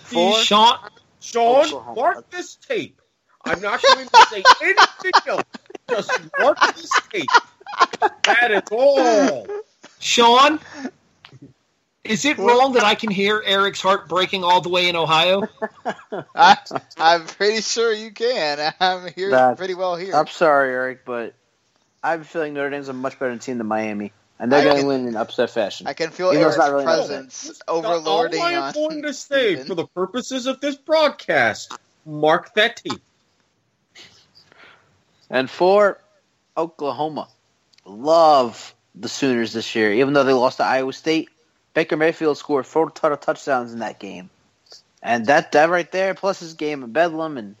Four. Sean, Sean, Oklahoma. mark this tape. I'm not going to say anything else. Just mark this tape. That is all. Sean, is it wrong that I can hear Erik's heart breaking all the way in Ohio? I, I'm pretty sure you can. I'm here That's- pretty well here. I'm sorry, Erik, but I have a feeling Notre Dame's a much better team than Miami, and they're I going to win in upset fashion. I can feel Even though Erik's it's not really that presence overlording all I am going to say, Stephen. for the purposes of this broadcast, mark that tape. And for Oklahoma, love the Sooners this year. Even though they lost to Iowa State, Baker Mayfield scored four total touchdowns in that game, and that that right there, plus his game in Bedlam and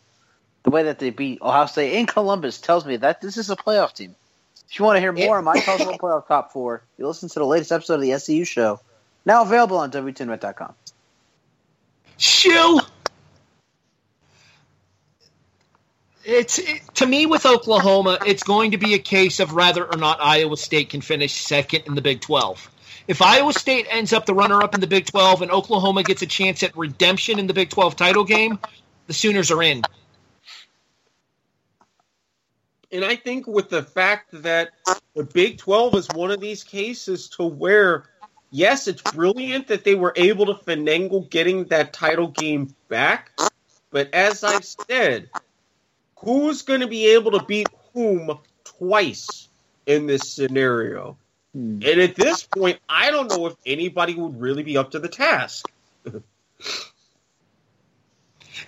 the way that they beat Ohio State in Columbus, tells me that this is a playoff team. If you want to hear more of my college football playoff top four, you listen to the latest episode of the SCU show, now available on W2Net.com. Shill. It's it, to me with Oklahoma, it's going to be a case of whether or not Iowa State can finish second in the Big 12. If Iowa State ends up the runner-up in the Big 12 and Oklahoma gets a chance at redemption in the Big 12 title game, the Sooners are in. And I think with the fact that the Big 12 is one of these cases to where, yes, it's brilliant that they were able to finagle getting that title game back. But as I've said, who's going to be able to beat whom twice in this scenario? Hmm. And at this point, I don't know if anybody would really be up to the task.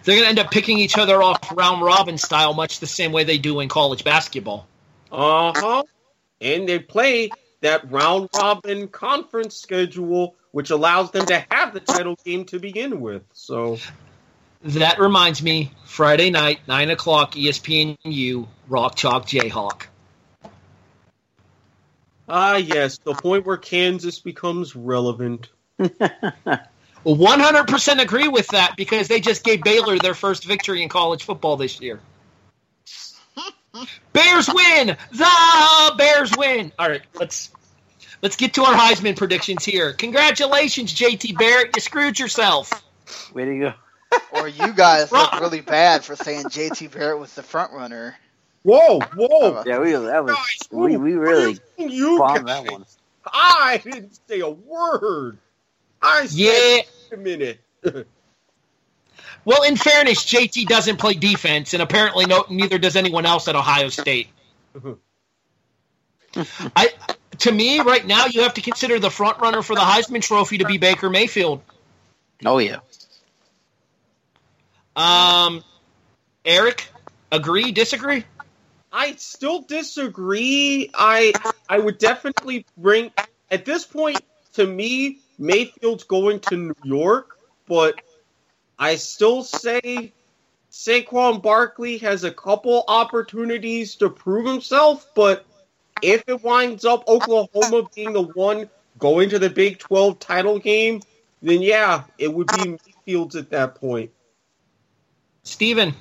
They're going to end up picking each other off round robin style, much the same way they do in college basketball. Uh huh. And they play that round robin conference schedule, which allows them to have the title game to begin with. So, That reminds me, Friday night, 9 o'clock, ESPNU, Rock Chalk Jayhawk. ah, yes, the point where Kansas becomes relevant. Well, 100% agree with that because they just gave Baylor their first victory in college football this year. Bears win! The Bears win! All right, let's let's get to our Heisman predictions here. Congratulations, JT Barrett. You screwed yourself. Way to go. Or you guys look really bad for saying JT Barrett was the front runner. Whoa, whoa! Uh, yeah, we that was Guys, we, we really you bombed that one. I didn't say a word. I said, Yeah. wait a minute. Well, in fairness, JT doesn't play defense, and apparently no, neither does anyone else at Ohio State. I, to me, right now, you have to consider the front runner for the Heisman Trophy to be Baker Mayfield. Oh yeah. Um, Eric, agree, disagree? I still disagree. I I would definitely bring at this point to me Mayfield's going to New York, but I still say Saquon Barkley has a couple opportunities to prove himself, but if it winds up Oklahoma being the one going to the Big 12 title game, then yeah, it would be Mayfield's at that point. Stephen,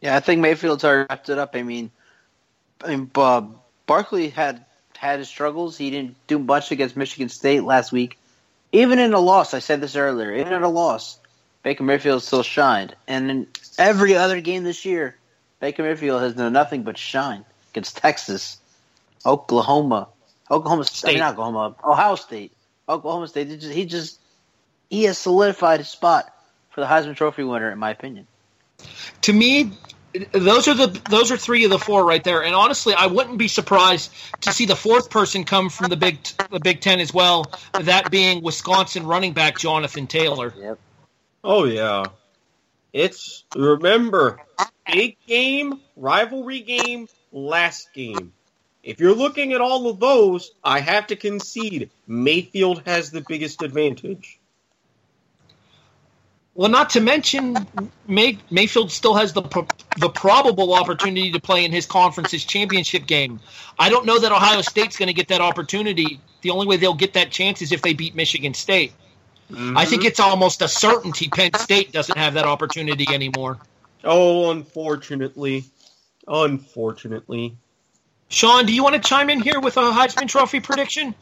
Yeah, I think Mayfield's already wrapped it up. I mean, I mean, uh, Barkley had had his struggles. He didn't do much against Michigan State last week. Even in a loss, I said this earlier. Even in a loss, Baker Mayfield still shined. And in every other game this year, Baker Mayfield has done nothing but shine against Texas, Oklahoma, Oklahoma State, I mean, not Oklahoma, Ohio State, Oklahoma State. He just, he just he has solidified his spot for the Heisman Trophy winner, in my opinion. To me, those are the those are three of the four right there. And honestly, I wouldn't be surprised to see the fourth person come from the Big the Big Ten as well. That being Wisconsin running back Jonathan Taylor. Yep. Oh yeah. It's remember big game, rivalry game, last game. If you're looking at all of those, I have to concede Mayfield has the biggest advantage. Well, not to mention May, Mayfield still has the the probable opportunity to play in his conference's championship game. I don't know that Ohio State's going to get that opportunity. The only way they'll get that chance is if they beat Michigan State. Mm-hmm. I think it's almost a certainty Penn State doesn't have that opportunity anymore. Oh, unfortunately. Unfortunately. Sean, do you want to chime in here with a Heisman Trophy prediction?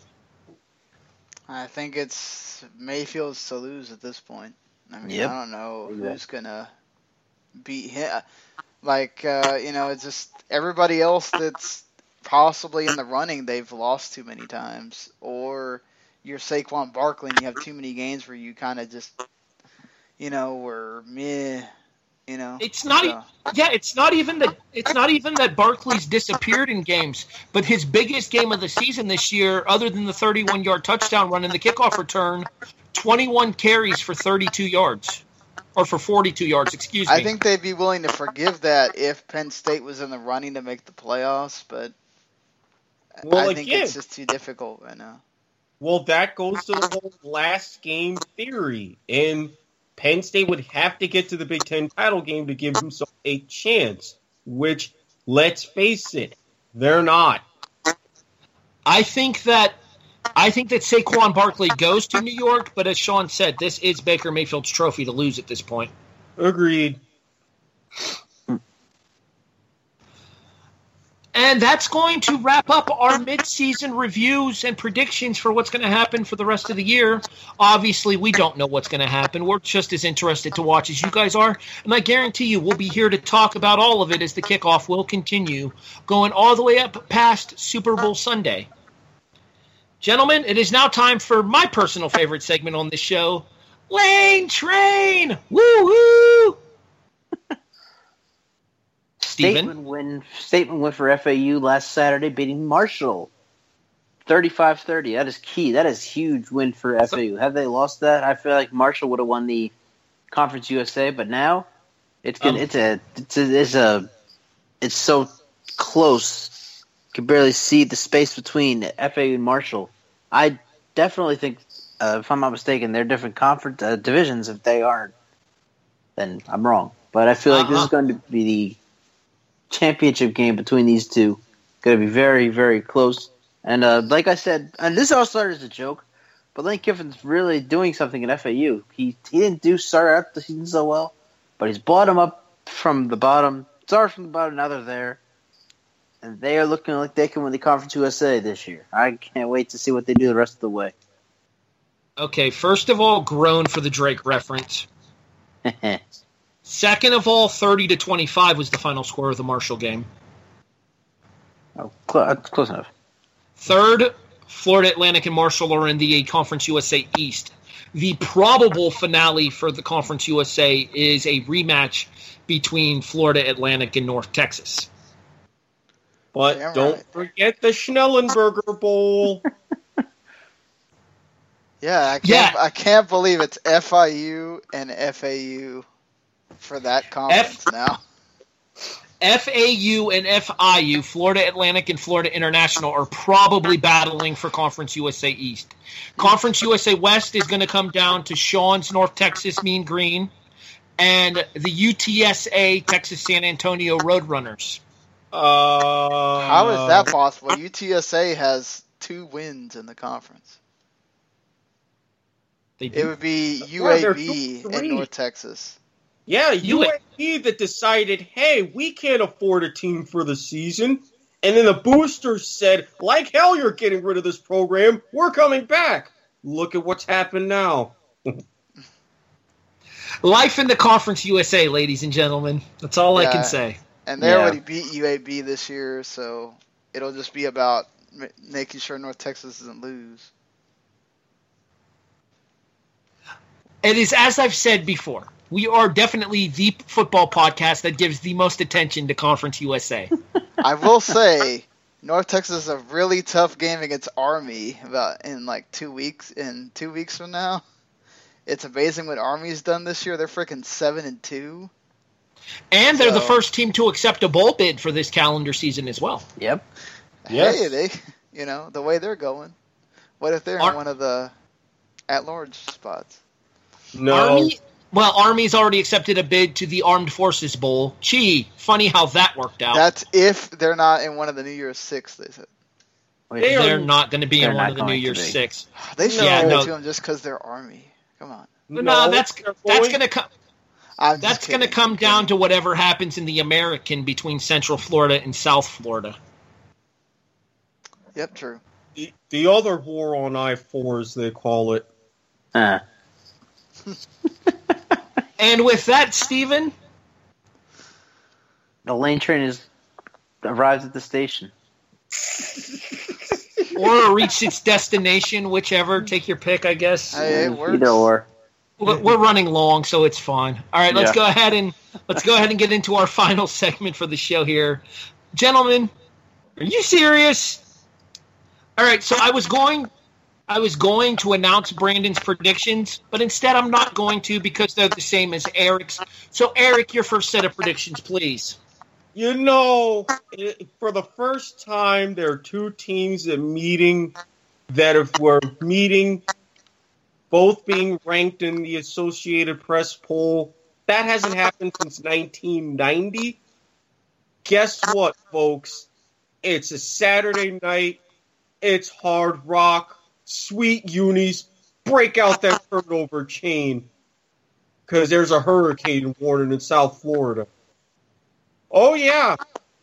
I think it's Mayfield's to lose at this point. I mean, yep. I don't know who's gonna beat him. Like, uh, you know, it's just everybody else that's possibly in the running. They've lost too many times, or you're Saquon Barkley and you have too many games where you kind of just, you know, were meh. You know, it's not. So. yeah, it's not even that. It's not even that Barkley's disappeared in games, but his biggest game of the season this year, other than the 31-yard touchdown run and the kickoff return, 21 carries for 32 yards, or for 42 yards. Excuse me. I think they'd be willing to forgive that if Penn State was in the running to make the playoffs, but well, I think again, it's just too difficult right now. Well, that goes to the whole last game theory, and Penn State would have to get to the Big Ten title game to give himself a chance, which, let's face it, they're not. I think that I think that Saquon Barkley goes to New York, but as Sean said, this is Baker Mayfield's trophy to lose at this point. Agreed. And that's going to wrap up our midseason reviews and predictions for what's going to happen for the rest of the year. Obviously, we don't know what's going to happen. We're just as interested to watch as you guys are. And I guarantee you, we'll be here to talk about all of it as the kickoff will continue, going all the way up past Super Bowl Sunday. Gentlemen, it is now time for my personal favorite segment on this show Lane Train! Woo woo! Statement win. Statement win for FAU last Saturday, beating Marshall, 35-30. That is key. That is huge win for FAU. Have they lost that? I feel like Marshall would have won the Conference USA, but now it's gonna, um, it's a it's a it's a it's so close. You can barely see the space between FAU and Marshall. I definitely think, uh, if I'm not mistaken, they're different conference uh, divisions. If they aren't, then I'm wrong. But I feel like uh-huh. this is uh-huh. going to be the championship game between these two. Going to be very, very close. And uh, like I said, and this all started as a joke, but Lane Kiffin's really doing something in FAU. He he didn't do start out the season so well, but he's brought them up from the bottom. Started from the bottom, now they're there. And they are looking like they can win the Conference USA this year. I can't wait to see what they do the rest of the way. Okay, first of all, groan for the Drake reference. Second of all, 30 to 25 was the final score of the Marshall game. Oh, cl- uh, close enough. Third, Florida Atlantic and Marshall are in the Conference USA East. The probable finale for the Conference USA is a rematch between Florida Atlantic and North Texas. But yeah, don't right. forget the Schnellenberger Bowl. yeah, I can't, yeah. I can't believe it's FIU and FAU for that conference F- now. FAU and FIU, Florida Atlantic and Florida International, are probably battling for Conference USA East. Conference USA West is going to come down to Sean's North Texas Mean Green and the UTSA Texas San Antonio Roadrunners. Uh, How is that possible? UTSA has two wins in the conference. It would be UAB and North Texas. Yeah, UAB that decided, hey, we can't afford a team for the season. And then the boosters said, like hell, you're getting rid of this program. We're coming back. Look at what's happened now. Life in the Conference USA, ladies and gentlemen. That's all yeah, I can say. And they yeah. already beat UAB this year, so it'll just be about making sure North Texas doesn't lose. It is as I've said before. We are definitely the football podcast that gives the most attention to Conference USA. I will say, North Texas is a really tough game against Army about in like two weeks. In two weeks from now, it's amazing what Army's done this year. They're freaking seven and two. And they're the first team to accept a bowl bid for this calendar season as well. Yep. Yes. Hey, they, you know, the way they're going. What if they're Ar- in one of the at-large spots? No. Army, well, Army's already accepted a bid to the Armed Forces Bowl. Gee, funny how that worked out. That's if they're not in one of the New Year's Six. They said Wait, They are- they're not going to be in one of the New Year's. Six. they should Yeah, give no. to them just because they're Army. Come on, No, that's that's going to come. I'm That's going to come down to whatever happens in the American between Central Florida and South Florida. Yep, true. the, the other war on I four, as they call it. Uh, And with that, Stephen, the lane train is arrives at the station. or reached its destination, whichever. Take your pick, I guess. Hey, it works. Either or. We're we're running long, so it's fine. All right, let's Yeah. go ahead and let's go ahead and get into our final segment for the show here, gentlemen. Are you serious? All right, so I was going, I was going to announce Brandon's predictions, but instead I'm not going to because they're the same as Erik's. So Eric, your first set of predictions, please. You know, for the first time, there are two teams that meeting that if we're meeting, both being ranked in the Associated Press poll. That hasn't happened since 1990. Guess what, folks? It's a Saturday night. It's hard rock. Sweet unis. Break out that turnover chain. Because there's a hurricane warning in South Florida. Oh yeah,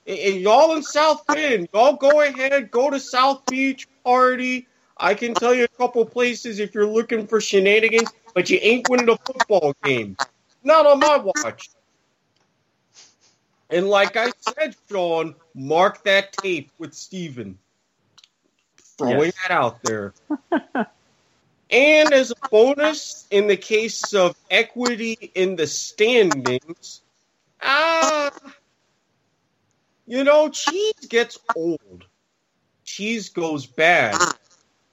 and y'all in South Bend, y'all go ahead, go to South Beach party. I can tell you a couple places if you're looking for shenanigans, but you ain't winning a football game. Not on my watch. And like I said, Sean, mark that tape with Stephen. Throwing Yes. that out there. and as a bonus, in the case of equity in the standings, ah, you know, cheese gets old. Cheese goes bad.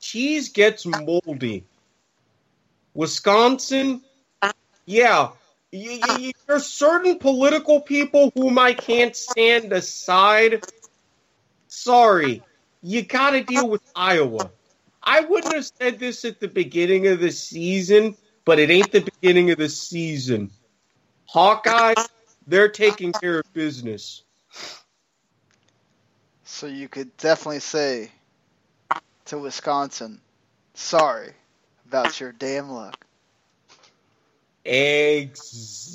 Cheese gets moldy. Wisconsin, yeah, there's certain political people whom I can't stand aside. Sorry, you got to deal with Iowa. I wouldn't have said this at the beginning of the season, but it ain't the beginning of the season. Hawkeyes, they're taking care of business. So you could definitely say to Wisconsin, sorry about your damn luck. Exactly.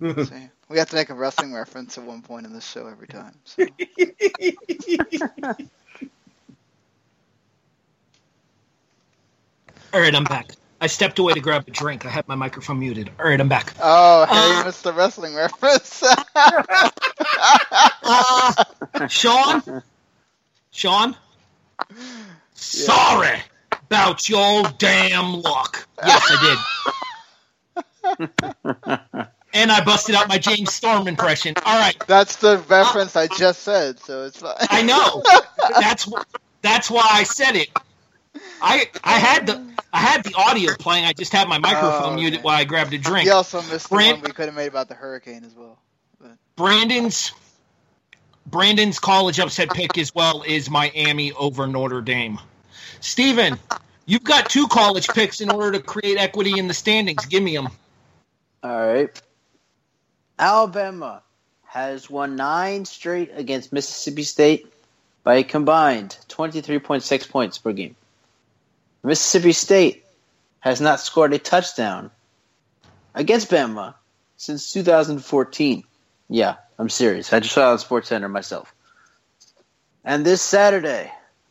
See? We have to make a wrestling reference at one point in this show every time. So. All right, I'm back. I stepped away to grab a drink. I had my microphone muted. All right, I'm back. Oh, hey, Uh, missed the wrestling reference. Uh, Sean? Sean? Sorry about your damn luck. Yes, I did. and I busted out my James Storm impression. All right, That's the uh, reference I just said, so it's fine. I know. That's that's why I said it. I I had the I had the audio playing. I just had my microphone Oh, muted while I grabbed a drink. He also missed the Brand- one we could have made about the hurricane as well. Brandon's Brandon's college upset pick as well is Miami over Notre Dame. Stephen, you've got two college picks in order to create equity in the standings. Give me them. All right. Alabama has won nine straight against Mississippi State by a combined 23.6 points per game. Mississippi State has not scored a touchdown against Bama since 2014. Yeah, I'm serious. I just saw it on Sports Center myself. And this Saturday,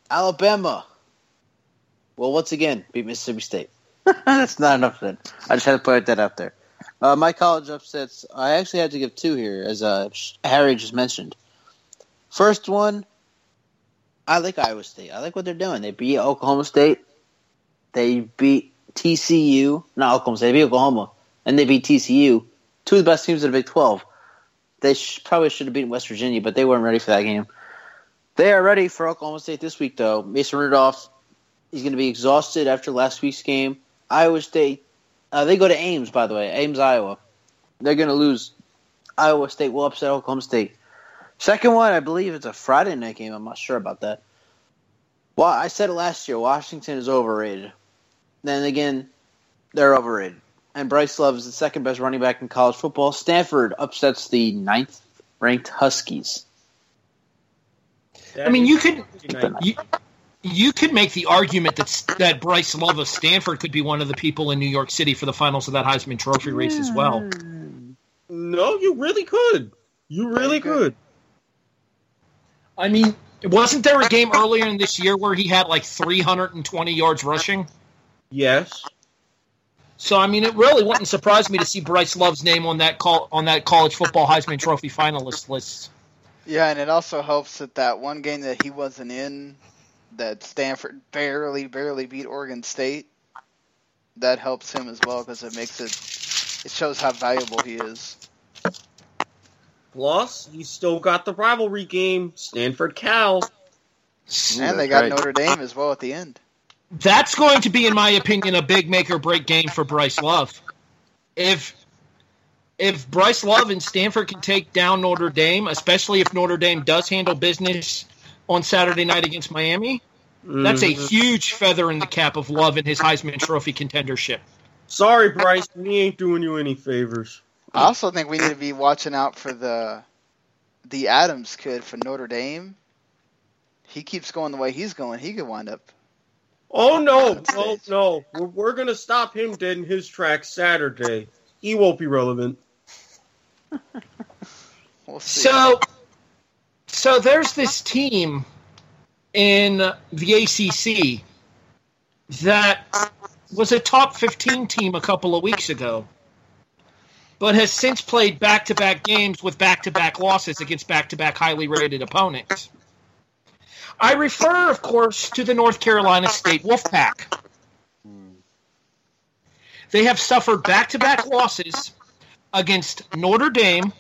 Alabama will once again beat Mississippi State. That's not enough then. I just had to put that out there. Uh, my college upsets, I actually had to give two here, as uh, Harry just mentioned. First one, I like Iowa State. I like what they're doing. They beat Oklahoma State. They beat TCU, not Oklahoma State, they beat Oklahoma, and they beat TCU, two of the best teams in the Big 12. They sh- probably should have beaten West Virginia, but they weren't ready for that game. They are ready for Oklahoma State this week, though. Mason Rudolph, he's going to be exhausted after last week's game. Iowa State, uh, they go to Ames, by the way, Ames, Iowa. They're going to lose. Iowa State will upset Oklahoma State. Second one, I believe it's a Friday night game. I'm not sure about that. Well, I said it last year. Washington is overrated. Then again, they're overrated. And Bryce Love is the second best running back in college football. Stanford upsets the ninth ranked Huskies. I mean, you could you, you could make the argument that that Bryce Love of Stanford could be one of the people in New York City for the finals of that Heisman Trophy race as well. Hmm. No, you really could. You really could. I mean, wasn't there a game earlier in this year where he had like 320 yards rushing? Yes. So I mean, it really wouldn't surprise me to see Bryce Love's name on that call on that college football Heisman Trophy finalist list. Yeah, and it also helps that that one game that he wasn't in, that Stanford barely, barely beat Oregon State. That helps him as well because it makes it, it shows how valuable he is. Plus, he's still got the rivalry game, Stanford Cal. and they got right. Notre Dame as well at the end. That's going to be, in my opinion, a big make or break game for Bryce Love. If if Bryce Love and Stanford can take down Notre Dame, especially if Notre Dame does handle business on Saturday night against Miami, that's a Mhm. huge feather in the cap of Love and his Heisman Trophy contendership. Sorry, Bryce, we ain't doing you any favors. I also think we need to be watching out for the the Adams kid for Notre Dame. He keeps going the way he's going. He could wind up. Oh no, United no, oh, no. We're, we're gonna stop him dead in his tracks Saturday. He won't be relevant. We'll see. So, so there's this team in the ACC that was a top 15 team a couple of weeks ago, but has since played back to back games with back to back losses against back to back highly rated opponents. I refer, of course, to the North Carolina State Wolfpack. They have suffered back to back losses against Notre Dame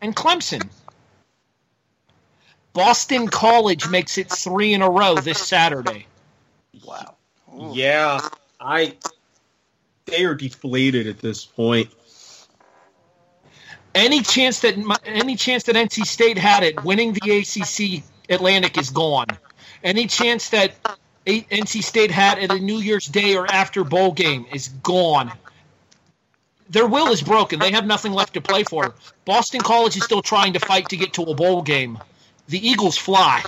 and Clemson. Boston College makes it three in a row this Saturday. Wow. Ooh. Yeah, I. They are deflated at this point. Any chance that any chance that NC State had it winning the ACC Atlantic is gone. Any chance that NC State had at a New Year's Day or after bowl game is gone. Their will is broken. They have nothing left to play for. Boston College is still trying to fight to get to a bowl game. The Eagles fly.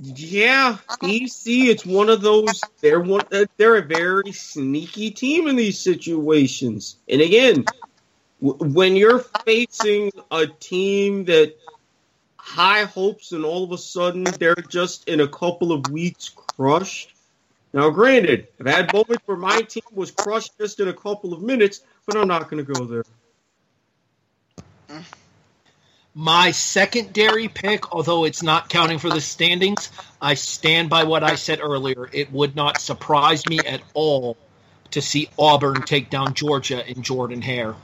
Yeah, BC. It's one of those. They're one. They're a very sneaky team in these situations. And again, when you're facing a team that high hopes and all of a sudden they're just in a couple of weeks crushed. Now, granted, I've had moments where my team was crushed just in a couple of minutes, but I'm not going to go there. My secondary pick, although it's not counting for the standings, I stand by what I said earlier. It would not surprise me at all to see Auburn take down Georgia in Jordan Hare.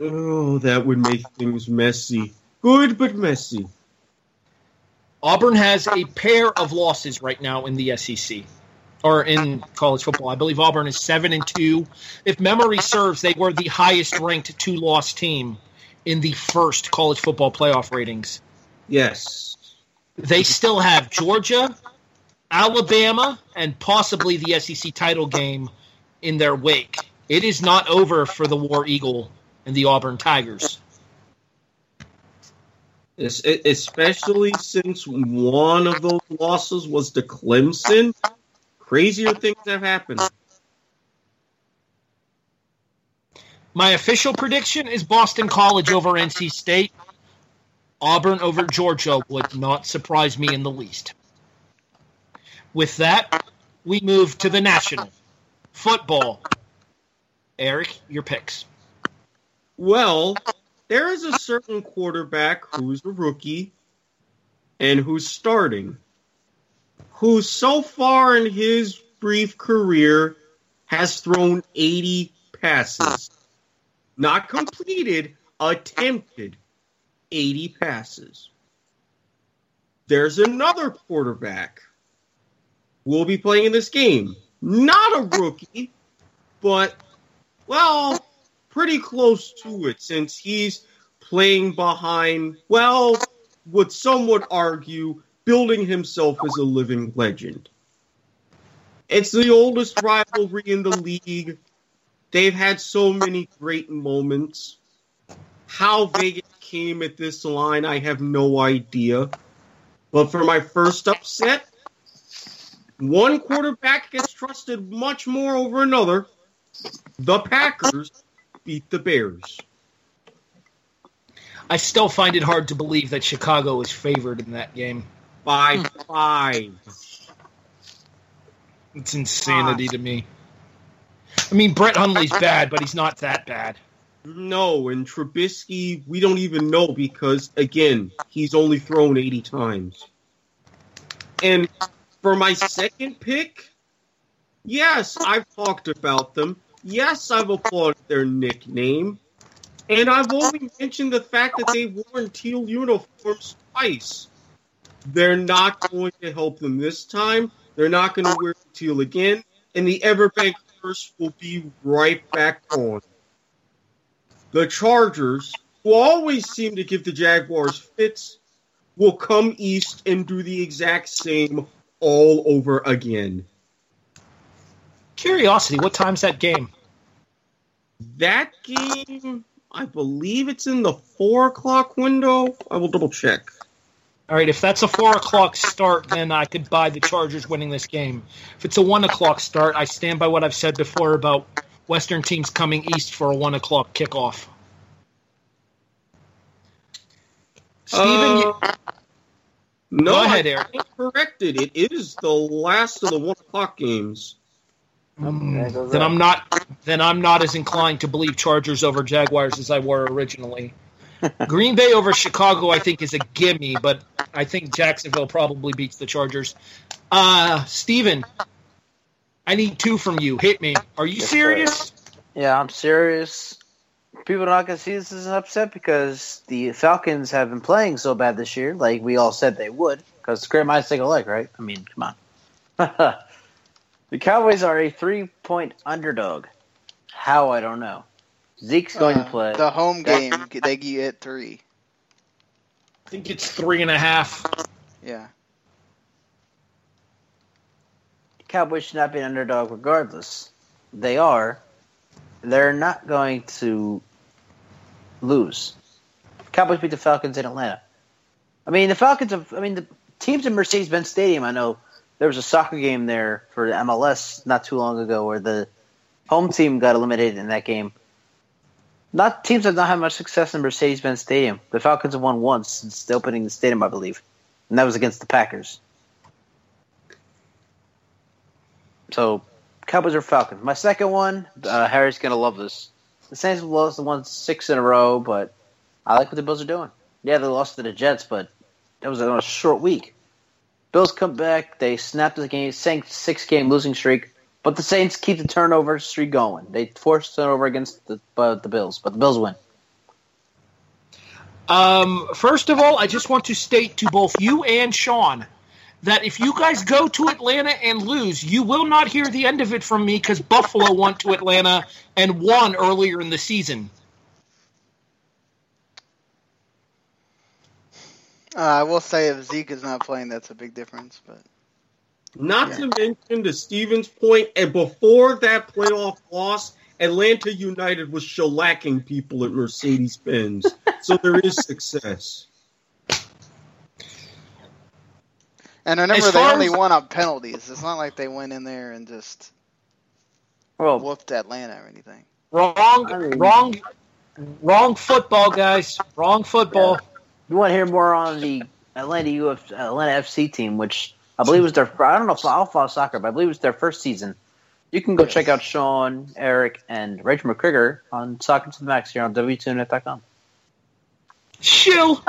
Oh, that would make things messy. Good, but messy. Auburn has a pair of losses right now in the SEC or in college football. I believe Auburn is 7 and 2. If memory serves, they were the highest ranked two-loss team in the first college football playoff ratings. Yes. They still have Georgia, Alabama, and possibly the SEC title game in their wake. It is not over for the War Eagle and the Auburn Tigers. Especially since one of those losses was to Clemson. Crazier things have happened. My official prediction is Boston College over NC State. Auburn over Georgia would not surprise me in the least. With that, we move to the national football. Erik, your picks. Well, there is a certain quarterback who's a rookie and who's starting. who so far in his brief career has thrown 80 passes. Not completed, attempted 80 passes. There's another quarterback who will be playing in this game. Not a rookie, but, well, pretty close to it since he's playing behind, well, would some would argue, building himself as a living legend. It's the oldest rivalry in the league. They've had so many great moments. How Vegas came at this line, I have no idea. But for my first upset, one quarterback gets trusted much more over another. The Packers beat the Bears. I still find it hard to believe that Chicago is favored in that game. By hmm. five. It's insanity to me. I mean, Brett Hundley's bad, but he's not that bad. No, and Trubisky, we don't even know because, again, he's only thrown 80 times. And for my second pick, yes, I've talked about them. Yes, I've applauded their nickname. And I've only mentioned the fact that they've worn teal uniforms twice. They're not going to help them this time. They're not going to wear teal again. And the Everbank curse will be right back on. The Chargers, who always seem to give the Jaguars fits, will come east and do the exact same all over again. Curiosity, what time's that game? That game, I believe it's in the four o'clock window. I will double check. All right, if that's a four o'clock start, then I could buy the Chargers winning this game. If it's a one o'clock start, I stand by what I've said before about Western teams coming east for a one o'clock kickoff. Stephen, you- Uh, no, Go ahead, I Erik. stand corrected. It is the last of the one o'clock games. Um, then. I'm not then I'm not as inclined to believe Chargers over Jaguars as I were originally. Green Bay over Chicago, I think, is a gimme, but I think Jacksonville probably beats the Chargers. Uh, Stephen, I need two from you. Hit me. Are you Yes, serious? Yeah, I'm serious. People are not going to see this as an upset because the Falcons have been playing so bad this year, like we all said they would. Because great minds think alike, right? I mean, come on. the Cowboys are a three-point underdog. How I don't know. Zeke's going Uh, to play. The home game, they get three. I think it's three and a half. Yeah. Cowboys should not be an underdog regardless. They are. They're not going to lose. Cowboys beat the Falcons in Atlanta. I mean, the Falcons have. I mean, the teams in Mercedes-Benz Stadium. I know there was a soccer game there for the MLS not too long ago where the home team got eliminated in that game. Not teams have not had much success in Mercedes-Benz Stadium. The Falcons have won once since the opening of the stadium, I believe, and that was against the Packers. So, Cowboys or Falcons. My second one, uh, Harry's gonna love this. The Saints have lost the one six in a row, but I like what the Bills are doing. Yeah, they lost to the Jets, but that was on a short week. Bills come back, they snapped the game, Saints six game losing streak, but the Saints keep the turnover streak going. They force turnover against the uh, the Bills, but the Bills win. Um, first of all, I just want to state to both you and Sean that if you guys go to Atlanta and lose, you will not hear the end of it from me because Buffalo went to Atlanta and won earlier in the season. Uh, I will say if Zeke is not playing, that's a big difference. But Not to mention, to Stephen's point, and before that playoff loss, Atlanta United was shellacking people at Mercedes Benz. so there is success. and remember, they only as- won on penalties. It's not like they went in there and just Well, whooped Atlanta or anything. Wrong, I mean- wrong, wrong football, guys. Wrong football. You want to hear more on the Atlanta Uf, Atlanta FC team, which I believe was their. I don't know if I'll follow soccer, but I believe it was their first season. You can go check out Sean, Erik, and Rachel McCrigger on Soccer to the Max here on W2Mnet.com. Shill.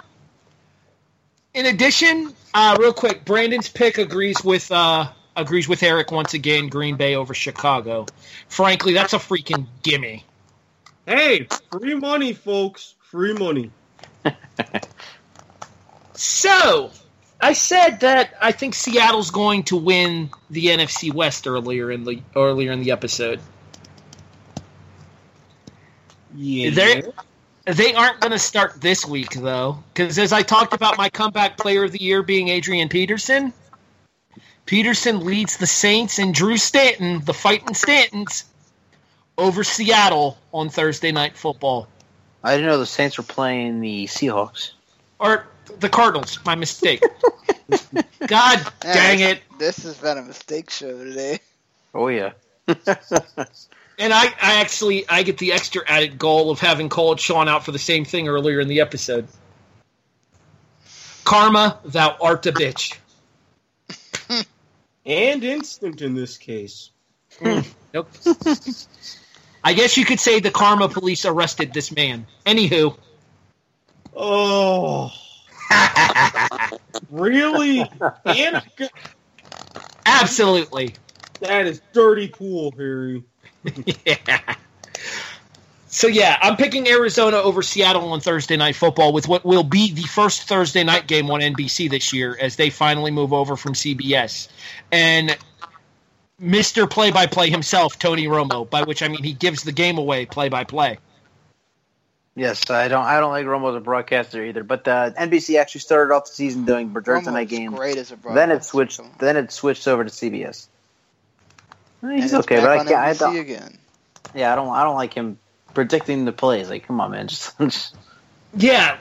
In addition, uh, real quick, Brandon's pick agrees with uh, agrees with Erik once again. Green Bay over Chicago. Frankly, that's a freaking gimme. Hey, free money, folks. Free money. So, I said that I think Seattle's going to win the NFC West earlier in the earlier in the episode. Yeah. They they aren't going to start this week though, because as I talked about my comeback player of the year being Adrian Peterson. Peterson leads the Saints and Drew Stanton, the fighting Stantons, over Seattle on Thursday night football. I didn't know the Saints were playing the Seahawks. Or the Cardinals, my mistake. God dang this- it. This has been a mistake show today. Oh yeah. And I, I actually I get the extra added goal of having called Sean out for the same thing earlier in the episode. Karma, thou art a bitch. and instant in this case. Hmm. Nope. I guess you could say the karma police arrested this man. Anywho, Oh, really? and absolutely. that is dirty pool, Harry. yeah. So yeah, I'm picking Arizona over Seattle on Thursday night football with what will be the first Thursday night game on NBC this year as they finally move over from CBS. And Mr. Play by Play himself, Tony Romo, by which I mean he gives the game away play by play. Yes, I don't. I don't like Romo as a broadcaster either. But uh, NBC actually started off the season doing Thursday night Romo's games. Great as a broadcaster. Then it switched. Then it switched over to CBS. And He's it's okay, back but I on can't. I don't, again. yeah, I don't. I don't like him predicting the plays. Like, come on, man, just, just Yeah,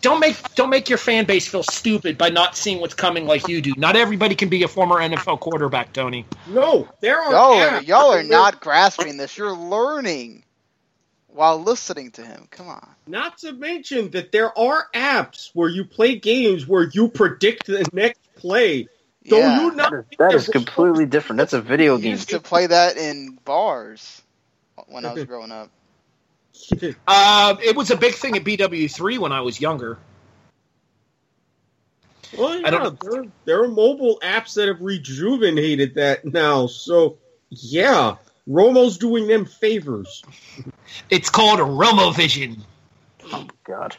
don't make don't make your fan base feel stupid by not seeing what's coming like you do. Not everybody can be a former NFL quarterback, Tony. No, there are Y'all are, y'all are not grasping this. You're learning while listening to him. Come on. Not to mention that there are apps where you play games where you predict the next play. Don't yeah. you not? that is, think that that is completely different. That's a video game. used to play that in bars when I was growing up. Uh, it was a big thing at BW3 when I was younger. Well, yeah, I don't- there, there are mobile apps that have rejuvenated that now. So, yeah, Romo's doing them favors. It's called Romovision. Oh God.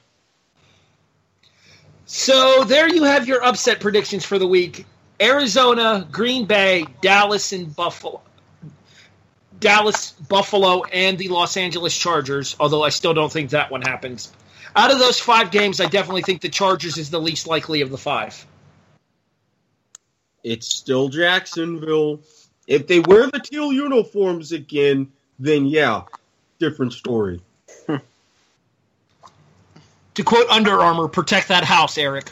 So there you have your upset predictions for the week. Arizona, Green Bay, Dallas, and Buffalo. Dallas, Buffalo, and the Los Angeles Chargers, although I still don't think that one happens. Out of those five games, I definitely think the Chargers is the least likely of the five. It's still Jacksonville. If they wear the teal uniforms again, then yeah, different story. To quote Under Armour, protect that house, Erik.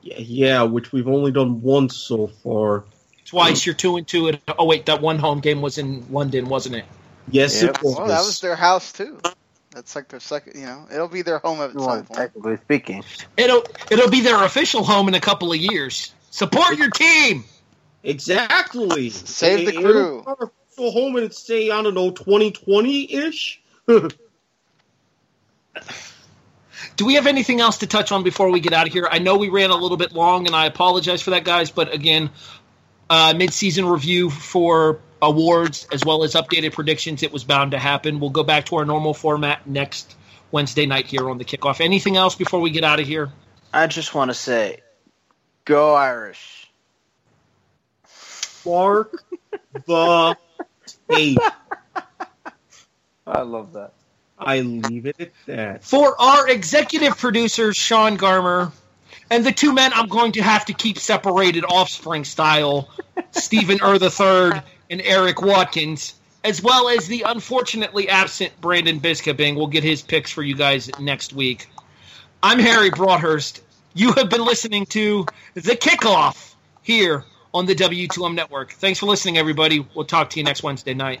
Yeah, yeah, which we've only done once so far. Twice you're two and two. At, oh wait, that one home game was in London, wasn't it? Yes, Yep. it was. Well, that was their house too. That's like their second. You know, it'll be their home at some point. technically speaking, It'll it'll be their official home in a couple of years. Support your team. Exactly. Save the crew. it'll Go home and say I don't know 2020 ish. Do we have anything else to touch on before we get out of here? I know we ran a little bit long, and I apologize for that, guys. But again, uh, mid-season review for awards as well as updated predictions. It was bound to happen. We'll go back to our normal format next Wednesday night here on the kickoff. Anything else before we get out of here? I just want to say, go Irish. Mark the tape. I love that. I leave it at that. For our executive producers, Sean Garmer, and the two men I'm going to have to keep separated offspring style, Stephen Ur III and Erik Watkins, as well as the unfortunately absent Brandon Biskabing. We'll get his picks for you guys next week. I'm Harry Broadhurst. You have been listening to The Kickoff here on the W2M Network. Thanks for listening, everybody. We'll talk to you next Wednesday night.